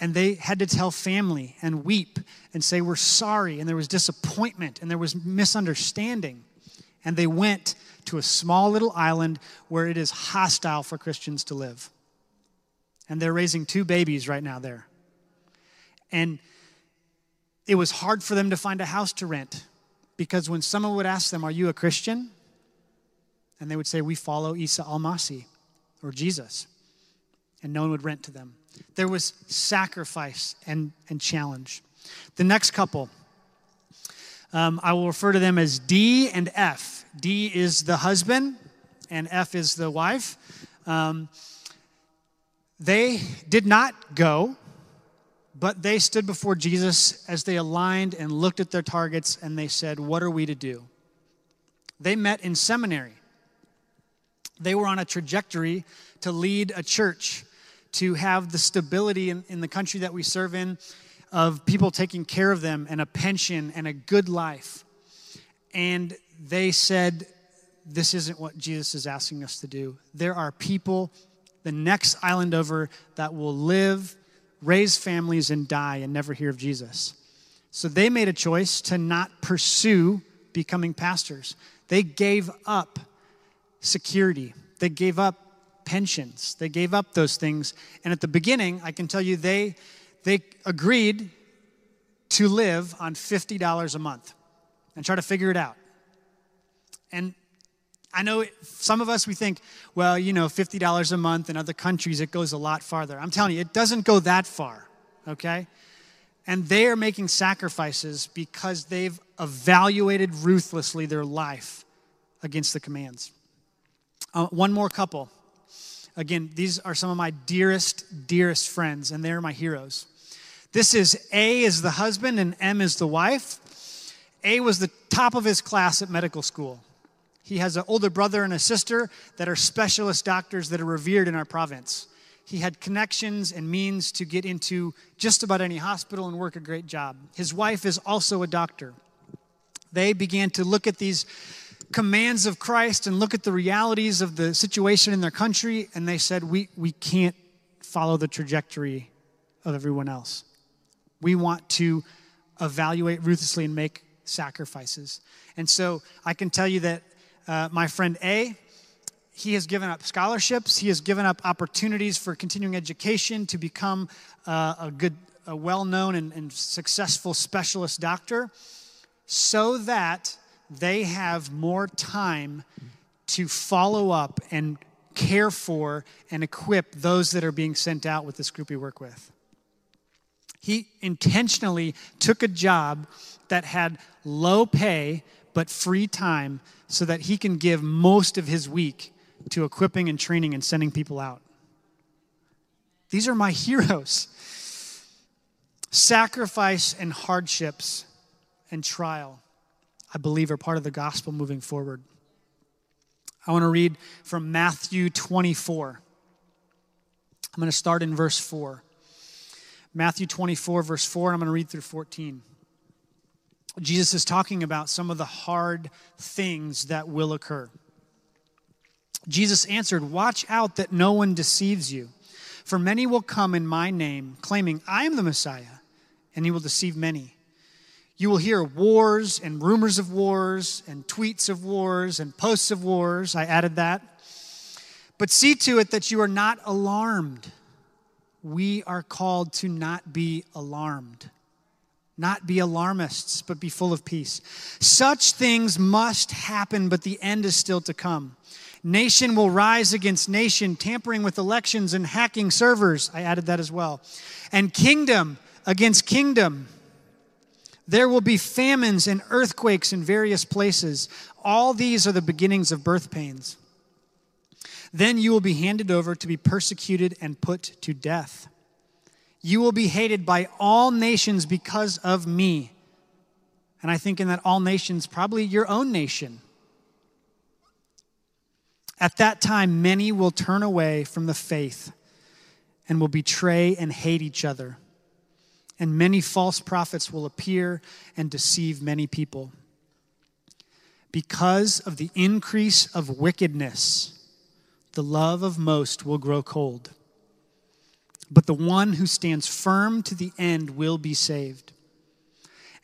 P: And they had to tell family and weep and say, We're sorry. And there was disappointment and there was misunderstanding. And they went to a small little island where it is hostile for Christians to live. And they're raising two babies right now there. And it was hard for them to find a house to rent because when someone would ask them, Are you a Christian? And they would say, We follow Isa al Masih or Jesus. And no one would rent to them. There was sacrifice and, and challenge. The next couple, um, I will refer to them as D and F. D is the husband, and F is the wife. Um, they did not go, but they stood before Jesus as they aligned and looked at their targets and they said, What are we to do? They met in seminary. They were on a trajectory to lead a church, to have the stability in, in the country that we serve in of people taking care of them and a pension and a good life. And they said, This isn't what Jesus is asking us to do. There are people the next island over that will live, raise families, and die and never hear of Jesus. So they made a choice to not pursue becoming pastors. They gave up security, they gave up pensions, they gave up those things. And at the beginning, I can tell you, they, they agreed to live on $50 a month and try to figure it out. And I know some of us, we think, well, you know, $50 a month in other countries, it goes a lot farther. I'm telling you, it doesn't go that far, okay? And they are making sacrifices because they've evaluated ruthlessly their life against the commands. Uh, one more couple. Again, these are some of my dearest, dearest friends, and they're my heroes. This is A is the husband and M is the wife. A was the top of his class at medical school. He has an older brother and a sister that are specialist doctors that are revered in our province. He had connections and means to get into just about any hospital and work a great job. His wife is also a doctor. They began to look at these commands of Christ and look at the realities of the situation in their country, and they said, We, we can't follow the trajectory of everyone else. We want to evaluate ruthlessly and make sacrifices. And so I can tell you that uh, my friend A, he has given up scholarships, he has given up opportunities for continuing education to become uh, a good, a well known and, and successful specialist doctor so that they have more time to follow up and care for and equip those that are being sent out with this group we work with. He intentionally took a job that had low pay but free time so that he can give most of his week to equipping and training and sending people out. These are my heroes. Sacrifice and hardships and trial I believe, are part of the gospel moving forward. I want to read from Matthew 24. I'm going to start in verse 4. Matthew 24, verse 4, and I'm going to read through 14. Jesus is talking about some of the hard things that will occur. Jesus answered, Watch out that no one deceives you, for many will come in my name, claiming, I am the Messiah, and he will deceive many. You will hear wars and rumors of wars and tweets of wars and posts of wars. I added that. But see to it that you are not alarmed. We are called to not be alarmed. Not be alarmists, but be full of peace. Such things must happen, but the end is still to come. Nation will rise against nation, tampering with elections and hacking servers. I added that as well. And kingdom against kingdom. There will be famines and earthquakes in various places. All these are the beginnings of birth pains. Then you will be handed over to be persecuted and put to death. You will be hated by all nations because of me. And I think in that all nations, probably your own nation. At that time, many will turn away from the faith and will betray and hate each other. And many false prophets will appear and deceive many people. Because of the increase of wickedness, the love of most will grow cold. But the one who stands firm to the end will be saved.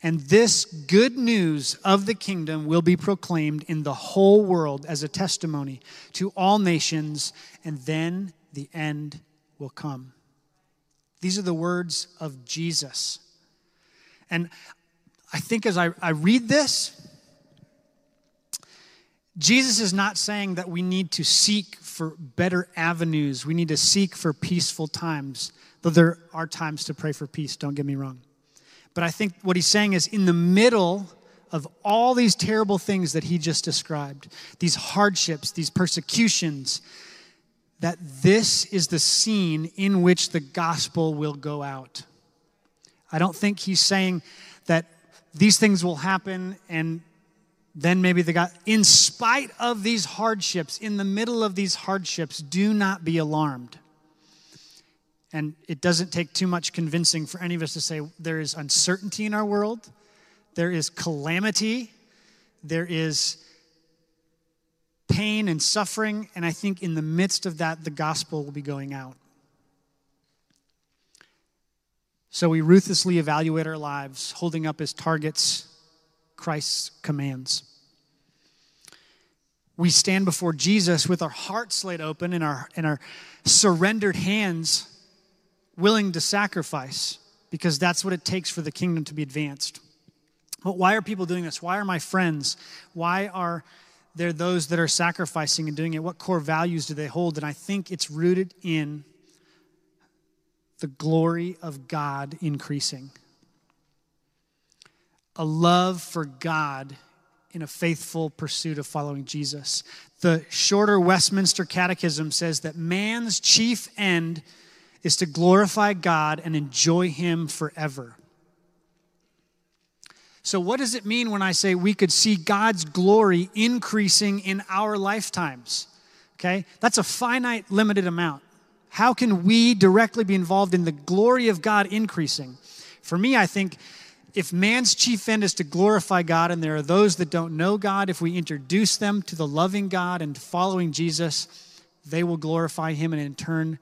P: And this good news of the kingdom will be proclaimed in the whole world as a testimony to all nations, and then the end will come. These are the words of Jesus. And I think as I, I read this, Jesus is not saying that we need to seek for better avenues. We need to seek for peaceful times, though there are times to pray for peace, don't get me wrong. But I think what he's saying is in the middle of all these terrible things that he just described, these hardships, these persecutions, that this is the scene in which the gospel will go out. I don't think he's saying that these things will happen and then maybe the God, in spite of these hardships, in the middle of these hardships, do not be alarmed. And it doesn't take too much convincing for any of us to say there is uncertainty in our world, there is calamity, there is pain and suffering, and I think in the midst of that, the gospel will be going out. So we ruthlessly evaluate our lives, holding up as targets Christ's commands. We stand before Jesus with our hearts laid open and our, and our surrendered hands willing to sacrifice because that's what it takes for the kingdom to be advanced. But why are people doing this? Why are my friends? Why are there those that are sacrificing and doing it? What core values do they hold? And I think it's rooted in the glory of God increasing a love for God in a faithful pursuit of following Jesus. The shorter Westminster Catechism says that man's chief end is to glorify God and enjoy Him forever. So, what does it mean when I say we could see God's glory increasing in our lifetimes? Okay, that's a finite, limited amount. How can we directly be involved in the glory of God increasing? For me, I think if man's chief end is to glorify God, and there are those that don't know God, if we introduce them to the loving God and following Jesus, they will glorify Him, and in turn,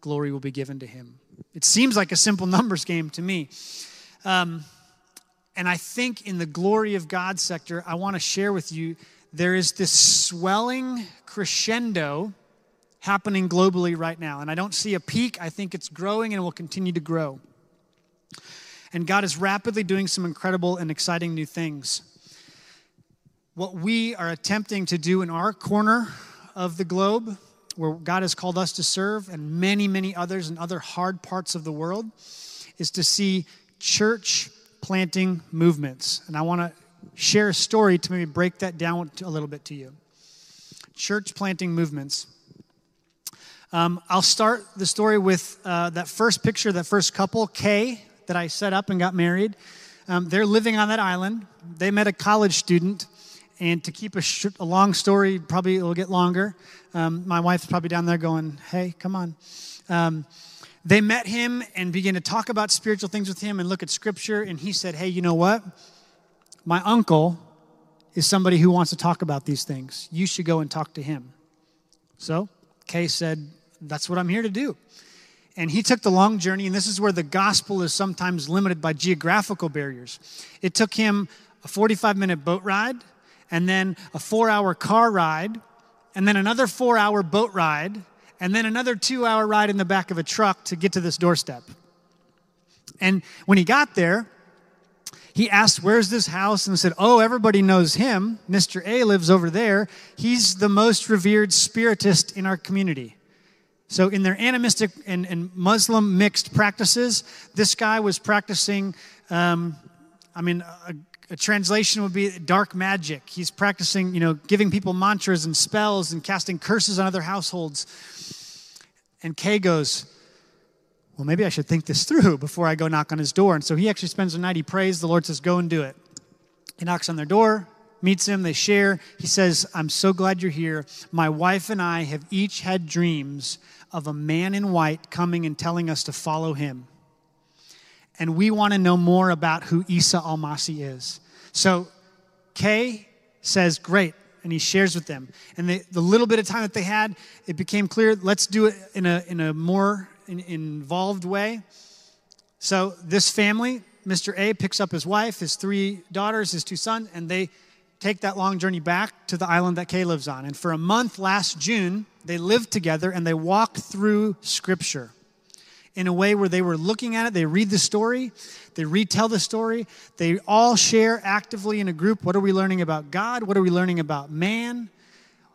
P: glory will be given to Him. It seems like a simple numbers game to me. Um, and I think in the glory of God sector, I want to share with you there is this swelling crescendo happening globally right now. And I don't see a peak, I think it's growing and it will continue to grow. And God is rapidly doing some incredible and exciting new things. What we are attempting to do in our corner of the globe, where God has called us to serve, and many, many others in other hard parts of the world, is to see church planting movements. And I want to share a story to maybe break that down a little bit to you. Church planting movements. Um, I'll start the story with uh, that first picture, that first couple, Kay that I set up and got married. Um, they're living on that island. They met a college student. And to keep a, sh- a long story, probably it'll get longer. Um, my wife's probably down there going, hey, come on. Um, they met him and began to talk about spiritual things with him and look at scripture. And he said, hey, you know what? My uncle is somebody who wants to talk about these things. You should go and talk to him. So Kay said, that's what I'm here to do. And he took the long journey, and this is where the gospel is sometimes limited by geographical barriers. It took him a 45 minute boat ride, and then a four hour car ride, and then another four hour boat ride, and then another two hour ride in the back of a truck to get to this doorstep. And when he got there, he asked, Where's this house? And said, Oh, everybody knows him. Mr. A lives over there. He's the most revered spiritist in our community. So, in their animistic and, and Muslim mixed practices, this guy was practicing, um, I mean, a, a translation would be dark magic. He's practicing, you know, giving people mantras and spells and casting curses on other households. And Kay goes, well, maybe I should think this through before I go knock on his door. And so he actually spends the night, he prays, the Lord says, go and do it. He knocks on their door, meets him, they share. He says, I'm so glad you're here. My wife and I have each had dreams of a man in white coming and telling us to follow him. And we want to know more about who Isa al Masih is. So Kay says, Great. And he shares with them. And the, the little bit of time that they had, it became clear let's do it in a, in a more in, involved way. So this family, Mr. A picks up his wife, his three daughters, his two sons, and they take that long journey back to the island that Kay lives on. And for a month last June, they lived together and they walked through Scripture in a way where they were looking at it. They read the story, they retell the story, they all share actively in a group. What are we learning about God? What are we learning about man?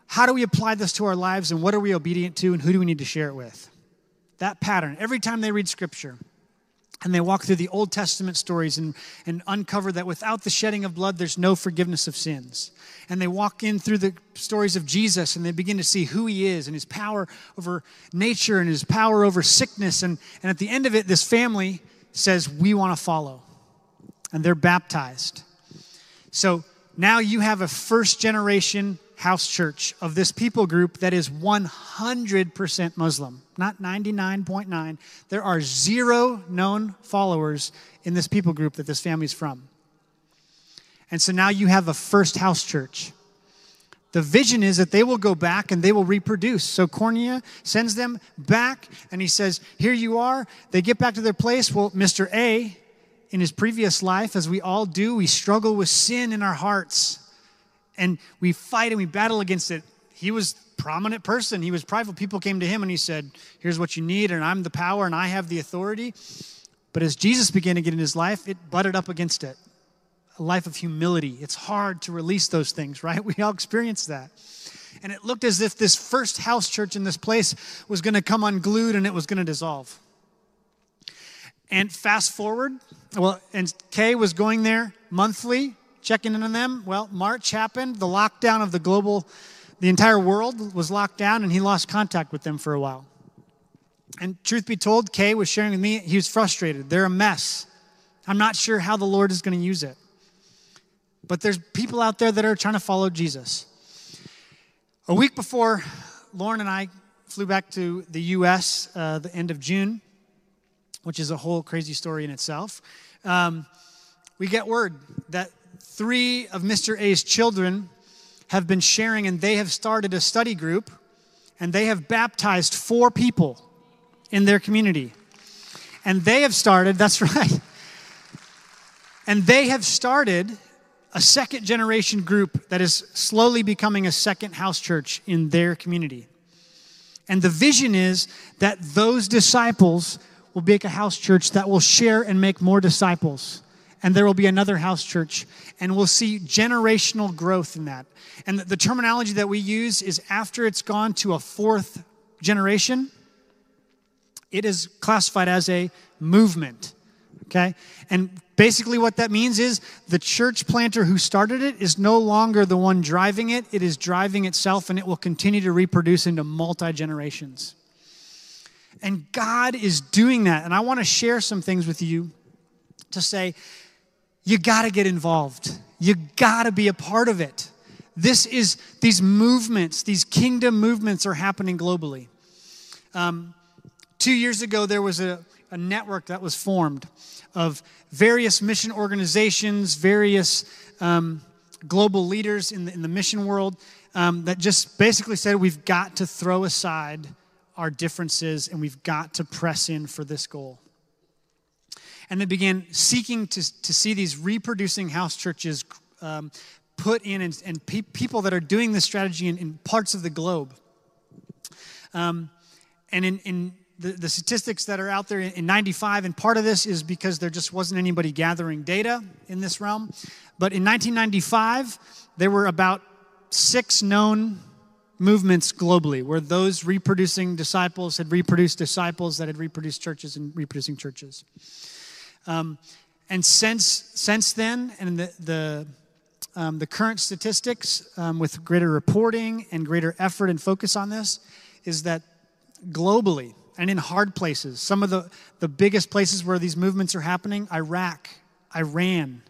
P: How do we apply this to our lives and what are we obedient to and who do we need to share it with? that pattern every time they read scripture and they walk through the Old Testament stories and, and uncover that without the shedding of blood, there's no forgiveness of sins. And they walk in through the stories of Jesus and they begin to see who he is and his power over nature and his power over sickness. And, and at the end of it, this family says, We want to follow. And they're baptized. So now you have a first generation house church of this people group that is 100% Muslim, not 99.9. There are zero known followers in this people group that this family is from. And so now you have a first house church. The vision is that they will go back and they will reproduce. So Cornea sends them back and he says, Here you are. They get back to their place. Well, Mr. A, in his previous life, as we all do, we struggle with sin in our hearts and we fight and we battle against it. He was prominent person. He was prideful. People came to him and he said, Here's what you need, and I'm the power and I have the authority. But as Jesus began to get in his life, it butted up against it. A life of humility. It's hard to release those things, right? We all experience that. And it looked as if this first house church in this place was going to come unglued and it was going to dissolve. And fast forward, well, and Kay was going there monthly checking in on them. Well, March happened, the lockdown of the global, the entire world was locked down, and he lost contact with them for a while. And truth be told, Kay was sharing with me, he was frustrated. They're a mess. I'm not sure how the Lord is going to use it. But there's people out there that are trying to follow Jesus. A week before Lauren and I flew back to the U.S. Uh, the end of June, which is a whole crazy story in itself. Um, we get word that three of Mr. A's children have been sharing, and they have started a study group, and they have baptized four people in their community. And they have started, that's right, and they have started a second generation group that is slowly becoming a second house church in their community. And the vision is that those disciples will make a house church that will share and make more disciples and there will be another house church, and we'll see generational growth in that. And the terminology that we use is after it's gone to a fourth generation, it is classified as a movement. Okay? And basically, what that means is the church planter who started it is no longer the one driving it, it is driving itself, and it will continue to reproduce into multi generations. And God is doing that. And I want to share some things with you to say, you got to get involved. You got to be a part of it. This is, these movements, these kingdom movements are happening globally. Um, two years ago, there was a, a network that was formed of various mission organizations, various um, global leaders in the, in the mission world um, that just basically said we've got to throw aside our differences and we've got to press in for this goal and they began seeking to, to see these reproducing house churches um, put in and, and pe- people that are doing this strategy in, in, parts of the globe. Um, and in, in the, the statistics that are out there in, in 95, and part of this is because there just wasn't anybody gathering data in this realm. But in 1995, there were about six known movements globally where those reproducing disciples had reproduced disciples that had reproduced churches and reproducing churches. Um, and since, since then, and the, the, um, the current statistics um, with greater reporting and greater effort and focus on this is that globally and in hard places, some of the, the biggest places where these movements are happening Iraq, Iran,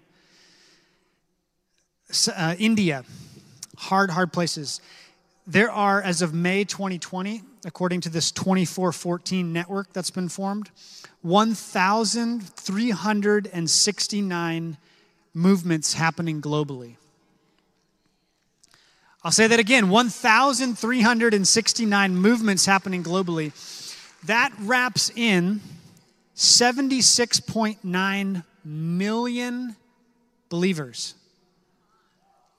P: uh, India, hard, hard places. There are, as of May 2020, according to this 2414 network that's been formed, 1,369 movements happening globally. I'll say that again 1,369 movements happening globally. That wraps in 76.9 million believers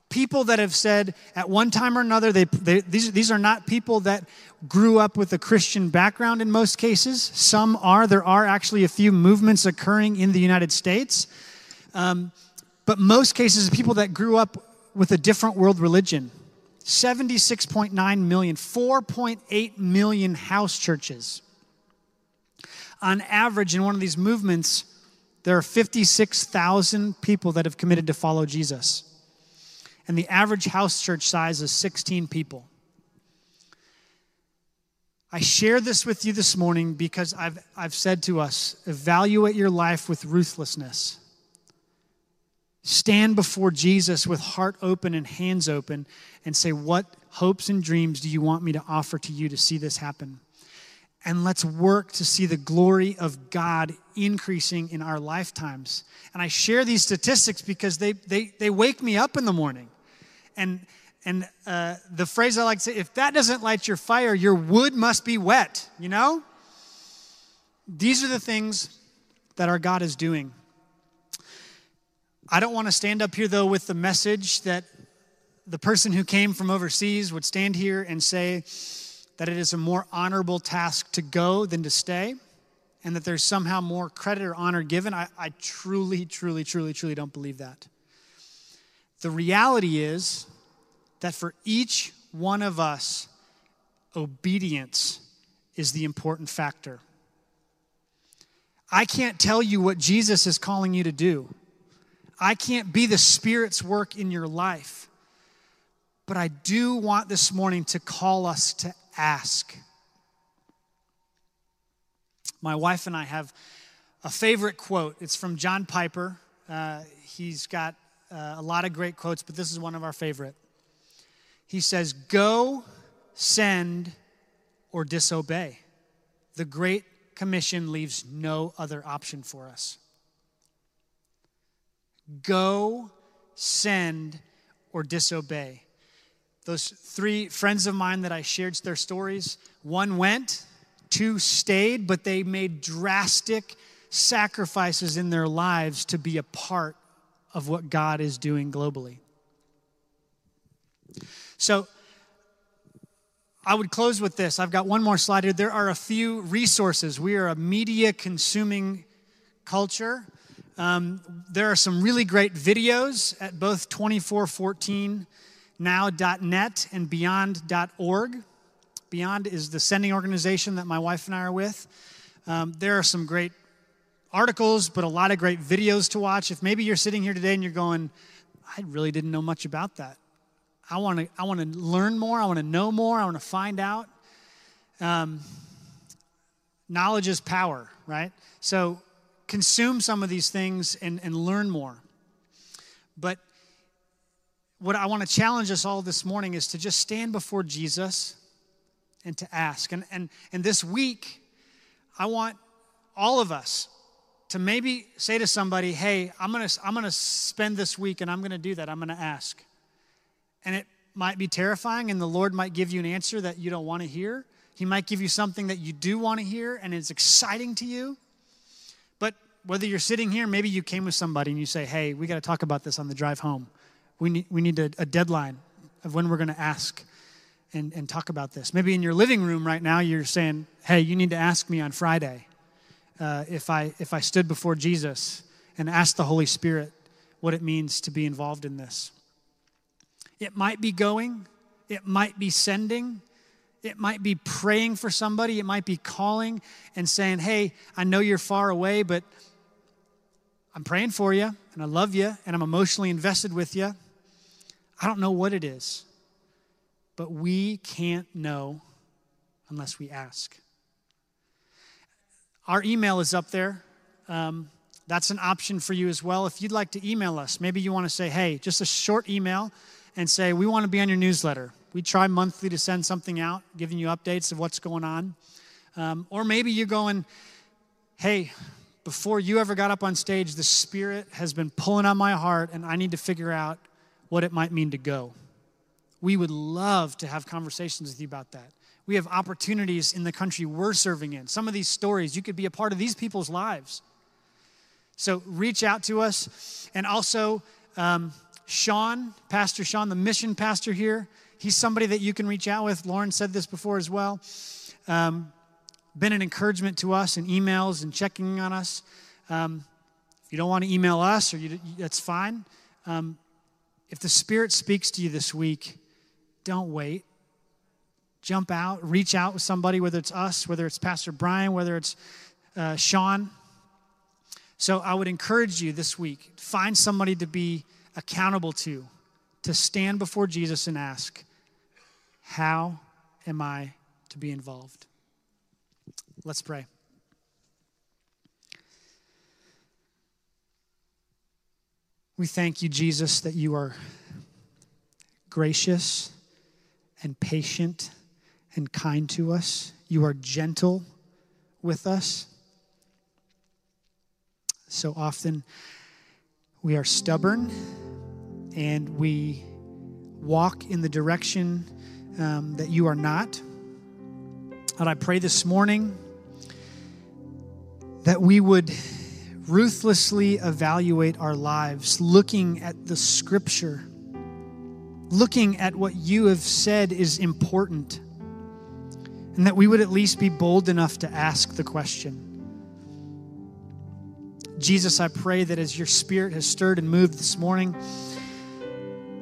P: people that have said at one time or another, they, they, these, these are not people that grew up with a Christian background in most cases. Some are. There are actually a few movements occurring in the United States. Um, but most cases, people that grew up with a different world religion. 76.9 million, 4.8 million house churches. On average, in one of these movements, there are 56,000 people that have committed to follow Jesus and the average house church size is 16 people. I share this with you this morning because I've, I've said to us evaluate your life with ruthlessness. Stand before Jesus with heart open and hands open and say, What hopes and dreams do you want me to offer to you to see this happen? And let's work to see the glory of God increasing in our lifetimes. And I share these statistics because they, they, they wake me up in the morning. And, and uh, the phrase I like to say if that doesn't light your fire, your wood must be wet, you know? These are the things that our God is doing. I don't want to stand up here, though, with the message that the person who came from overseas would stand here and say that it is a more honorable task to go than to stay, and that there's somehow more credit or honor given. I, I truly, truly, truly, truly don't believe that. The reality is that for each one of us, obedience is the important factor. I can't tell you what Jesus is calling you to do. I can't be the Spirit's work in your life. But I do want this morning to call us to ask. My wife and I have a favorite quote. It's from John Piper. Uh, he's got uh, a lot of great quotes, but this is one of our favorite. He says, Go, send, or disobey. The Great Commission leaves no other option for us. Go, send, or disobey. Those three friends of mine that I shared their stories, one went, two stayed, but they made drastic sacrifices in their lives to be a part of what God is doing globally. So, I would close with this. I've got one more slide here. There are a few resources. We are a media consuming culture. Um, there are some really great videos at both 2414now.net and beyond.org. Beyond is the sending organization that my wife and I are with. Um, there are some great articles, but a lot of great videos to watch. If maybe you're sitting here today and you're going, I really didn't know much about that. I want to I want to learn more. I want to know more. I want to find out. Um, knowledge is power, right? So consume some of these things and, and learn more. But what I want to challenge us all this morning is to just stand before Jesus and to ask. And, and, and this week, I want all of us to maybe say to somebody, hey, I'm gonna, I'm gonna spend this week and I'm gonna do that. I'm gonna ask. And it might be terrifying, and the Lord might give you an answer that you don't wanna hear. He might give you something that you do wanna hear and it's exciting to you. But whether you're sitting here, maybe you came with somebody and you say, hey, we gotta talk about this on the drive home. We need, we need a, a deadline of when we're gonna ask. and, and talk about this. Maybe in your living room right now, you're saying, hey, you need to ask me on Friday uh, if, I, if I stood before Jesus and asked the Holy Spirit what it means to be involved in this. It might be going, it might be sending, it might be praying for somebody, it might be calling and saying, Hey, I know you're far away, but I'm praying for you and I love you and I'm emotionally invested with you. I don't know what it is, but we can't know unless we ask. Our email is up there. Um, that's an option for you as well. If you'd like to email us, maybe you want to say, hey, just a short email and say, we want to be on your newsletter. We try monthly to send something out, giving you updates of what's going on. Um, or maybe you're going, hey, before you ever got up on stage, the Spirit has been pulling on my heart, and I need to figure out what it might mean to go. We would love to have conversations with you about that. We have opportunities in the country we're serving in. Some of these stories, you could be a part of these people's lives. So reach out to us. And also, um, Sean, Pastor Sean, the mission pastor here, he's somebody that you can reach out with. Lauren said this before as well. Um, been an encouragement to us in emails and checking on us. Um, if you don't want to email us, or you, that's fine. Um, if the Spirit speaks to you this week, don't wait. Jump out, reach out with somebody, whether it's us, whether it's Pastor Brian, whether it's uh, Sean. So I would encourage you this week find somebody to be accountable to, to stand before Jesus and ask, How am I to be involved? Let's pray. We thank you, Jesus, that you are gracious and patient and kind to us. You are gentle with us. So often we are stubborn and we walk in the direction um, that you are not. And I pray this morning that we would ruthlessly evaluate our lives, looking at the scripture, looking at what you have said is important, and that we would at least be bold enough to ask the question. Jesus, I pray that as your spirit has stirred and moved this morning,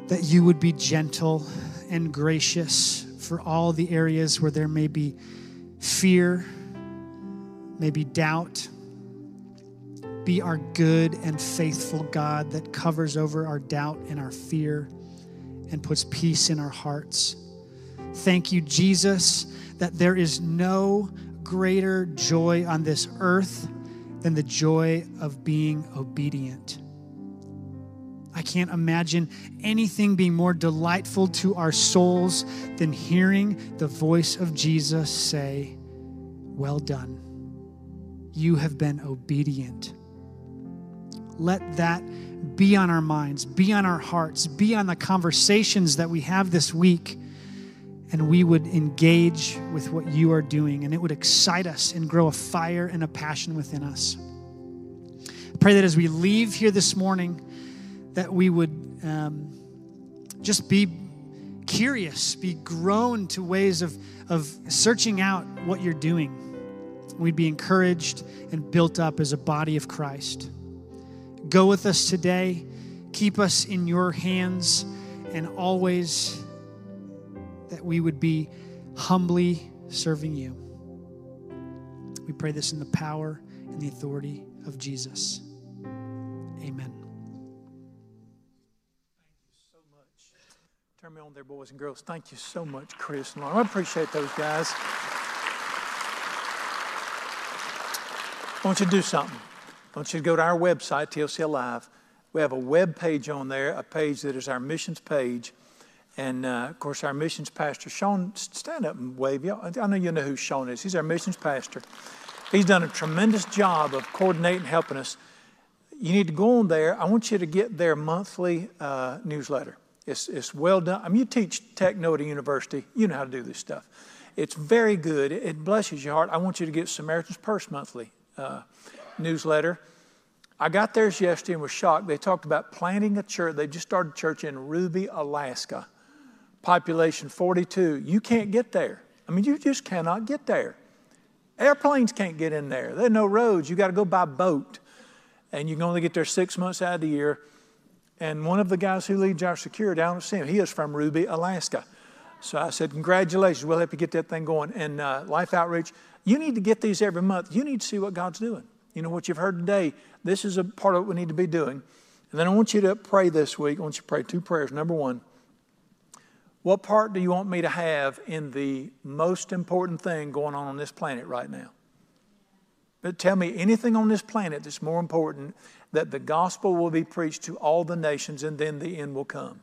P: that you would be gentle and gracious for all the areas where there may be fear, maybe doubt be our good and faithful God that covers over our doubt and our fear and puts peace in our hearts. Thank you, Jesus, that there is no greater joy on this earth than the joy of being obedient. I can't imagine anything being more delightful to our souls than hearing the voice of Jesus say, Well done. You have been obedient let that be on our minds, be on our hearts, be on the conversations that we have this week. And we would engage with what you are doing, and it would excite us and grow a fire and a passion within us. I pray that as we leave here this morning, that we would um, just be curious, be grown to ways of, of searching out what you're doing. We'd be encouraged and built up as a body of Christ. Go with us today. Keep us in your hands and always that we would be humbly serving you. We pray this in the power and the authority of Jesus. Amen. Thank you so much.
A: Turn me on there, boys and girls. Thank you so much, Chris and Lauren. I appreciate those guys. I want you to do something. I want you to go to our website, TLC Alive. We have a web page on there, a page that is our missions page. And uh, of course, our missions pastor, Sean, stand up and wave. I know you know who Sean is. He's our missions pastor. He's done a tremendous job of coordinating, helping us. You need to go on there. I want you to get their monthly uh, newsletter. It's, it's well done. I mean, you teach Techno at a university, you know how to do this stuff. It's very good. It blesses your heart. I want you to get Samaritan's Purse monthly. Uh, newsletter. I got theirs yesterday and was shocked. They talked about planting a church. They just started a church in Ruby, Alaska. Population 42. You can't get there. I mean, you just cannot get there. Airplanes can't get in there. There are no roads. You got to go by boat. And you can only get there six months out of the year. And one of the guys who leads our security, I don't see him, he is from Ruby, Alaska. So I said, Congratulations, we'll help you get that thing going. And uh, Life Outreach, you need to get these every month. You need to see what God's doing. You know what you've heard today. This is a part of what we need to be doing. And then I want you to pray this week. I want you to pray two prayers. Number one, what part do you want me to have in the most important thing going on on this planet right now? But tell me anything on this planet that's more important that the gospel will be preached to all the nations and then the end will come.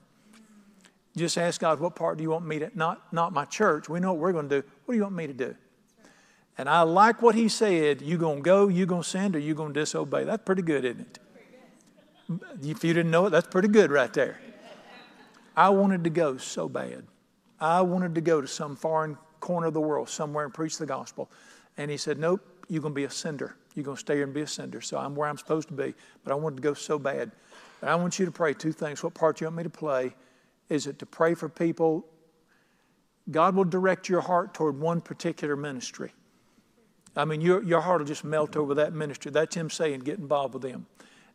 A: Just ask God, what part do you want me to, not, not my church, we know what we're going to do. What do you want me to do? And I like what he said, you going to go, you going to send, or you going to disobey. That's pretty good, isn't it? If you didn't know it, that's pretty good right there. I wanted to go so bad. I wanted to go to some foreign corner of the world, somewhere, and preach the gospel. And he said, Nope, you're going to be a sender. You're going to stay here and be a sender. So I'm where I'm supposed to be. But I wanted to go so bad. I want you to pray two things. What part do you want me to play? Is it to pray for people? God will direct your heart toward one particular ministry. I mean, your, your heart will just melt over that ministry. That's Him saying, get involved with them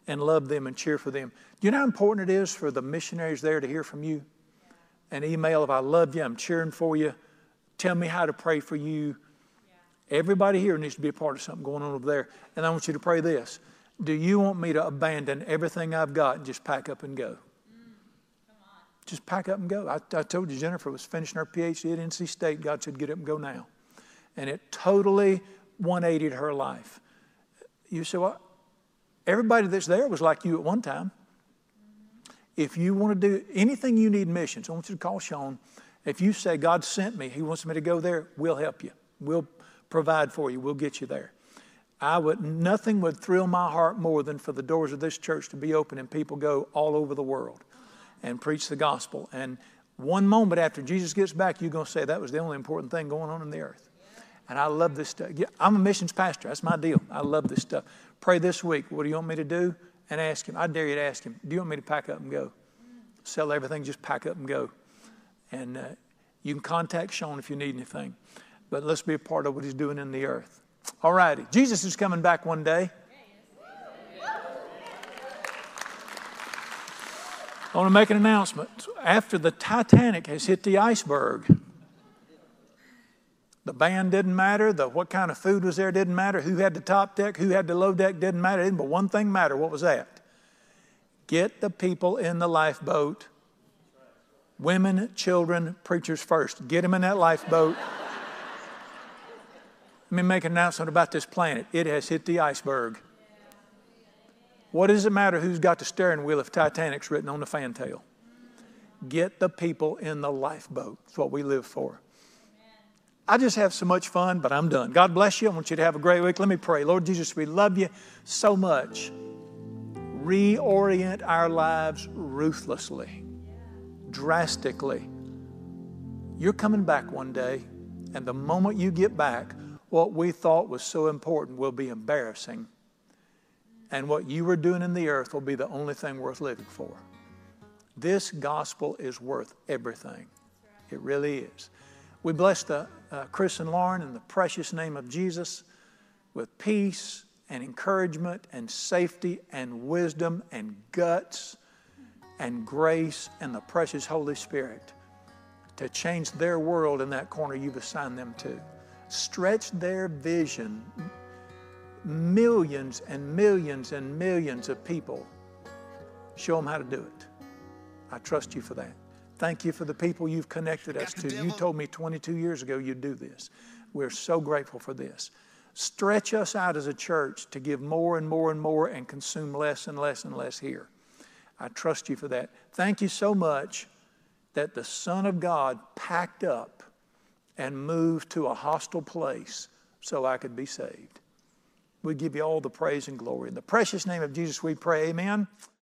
A: and love them and cheer for them. Do you know how important it is for the missionaries there to hear from you? An email of, I love you, I'm cheering for you, tell me how to pray for you. Everybody here needs to be a part of something going on over there. And I want you to pray this Do you want me to abandon everything I've got and just pack up and go? Just pack up and go. I, I told you Jennifer was finishing her PhD at NC State. God said, Get up and go now. And it totally 180'd her life. You say, Well, everybody that's there was like you at one time. If you want to do anything you need missions, I want you to call Sean. If you say, God sent me, He wants me to go there, we'll help you. We'll provide for you. We'll get you there. I would nothing would thrill my heart more than for the doors of this church to be open and people go all over the world and preach the gospel. And one moment after Jesus gets back, you're going to say that was the only important thing going on in the earth. And I love this stuff. I'm a missions pastor. That's my deal. I love this stuff. Pray this week. What do you want me to do? And ask him. I dare you to ask him. Do you want me to pack up and go? Sell everything, just pack up and go. And uh, you can contact Sean if you need anything but let's be a part of what He's doing in the earth. All righty. Jesus is coming back one day. I want to make an announcement. After the Titanic has hit the iceberg, the band didn't matter, the what kind of food was there didn't matter, who had the top deck, who had the low deck didn't matter, but one thing mattered. What was that? Get the people in the lifeboat. Women, children, preachers first. Get them in that lifeboat. Let me make an announcement about this planet. It has hit the iceberg. What does it matter who's got the steering wheel if Titanic's written on the fantail? Get the people in the lifeboat. That's what we live for. I just have so much fun, but I'm done. God bless you. I want you to have a great week. Let me pray. Lord Jesus, we love you so much. Reorient our lives ruthlessly, drastically. You're coming back one day, and the moment you get back, what we thought was so important will be embarrassing. And what you were doing in the earth will be the only thing worth living for. This gospel is worth everything. It really is. We bless the, uh, Chris and Lauren in the precious name of Jesus with peace and encouragement and safety and wisdom and guts and grace and the precious Holy Spirit to change their world in that corner you've assigned them to stretch their vision. Millions and millions and millions of people. Show them how to do it. I trust you for that. Thank you for the people you've connected us to. You told me 22 years ago you'd do this. We're so grateful for this. Stretch us out as a church to give more and more and more and consume less and less and less here. I trust you for that. Thank you so much that the Son of God packed up and moved to a hostile place so I could be saved. We give you all the praise and glory. In the precious name of Jesus, we pray, Amen.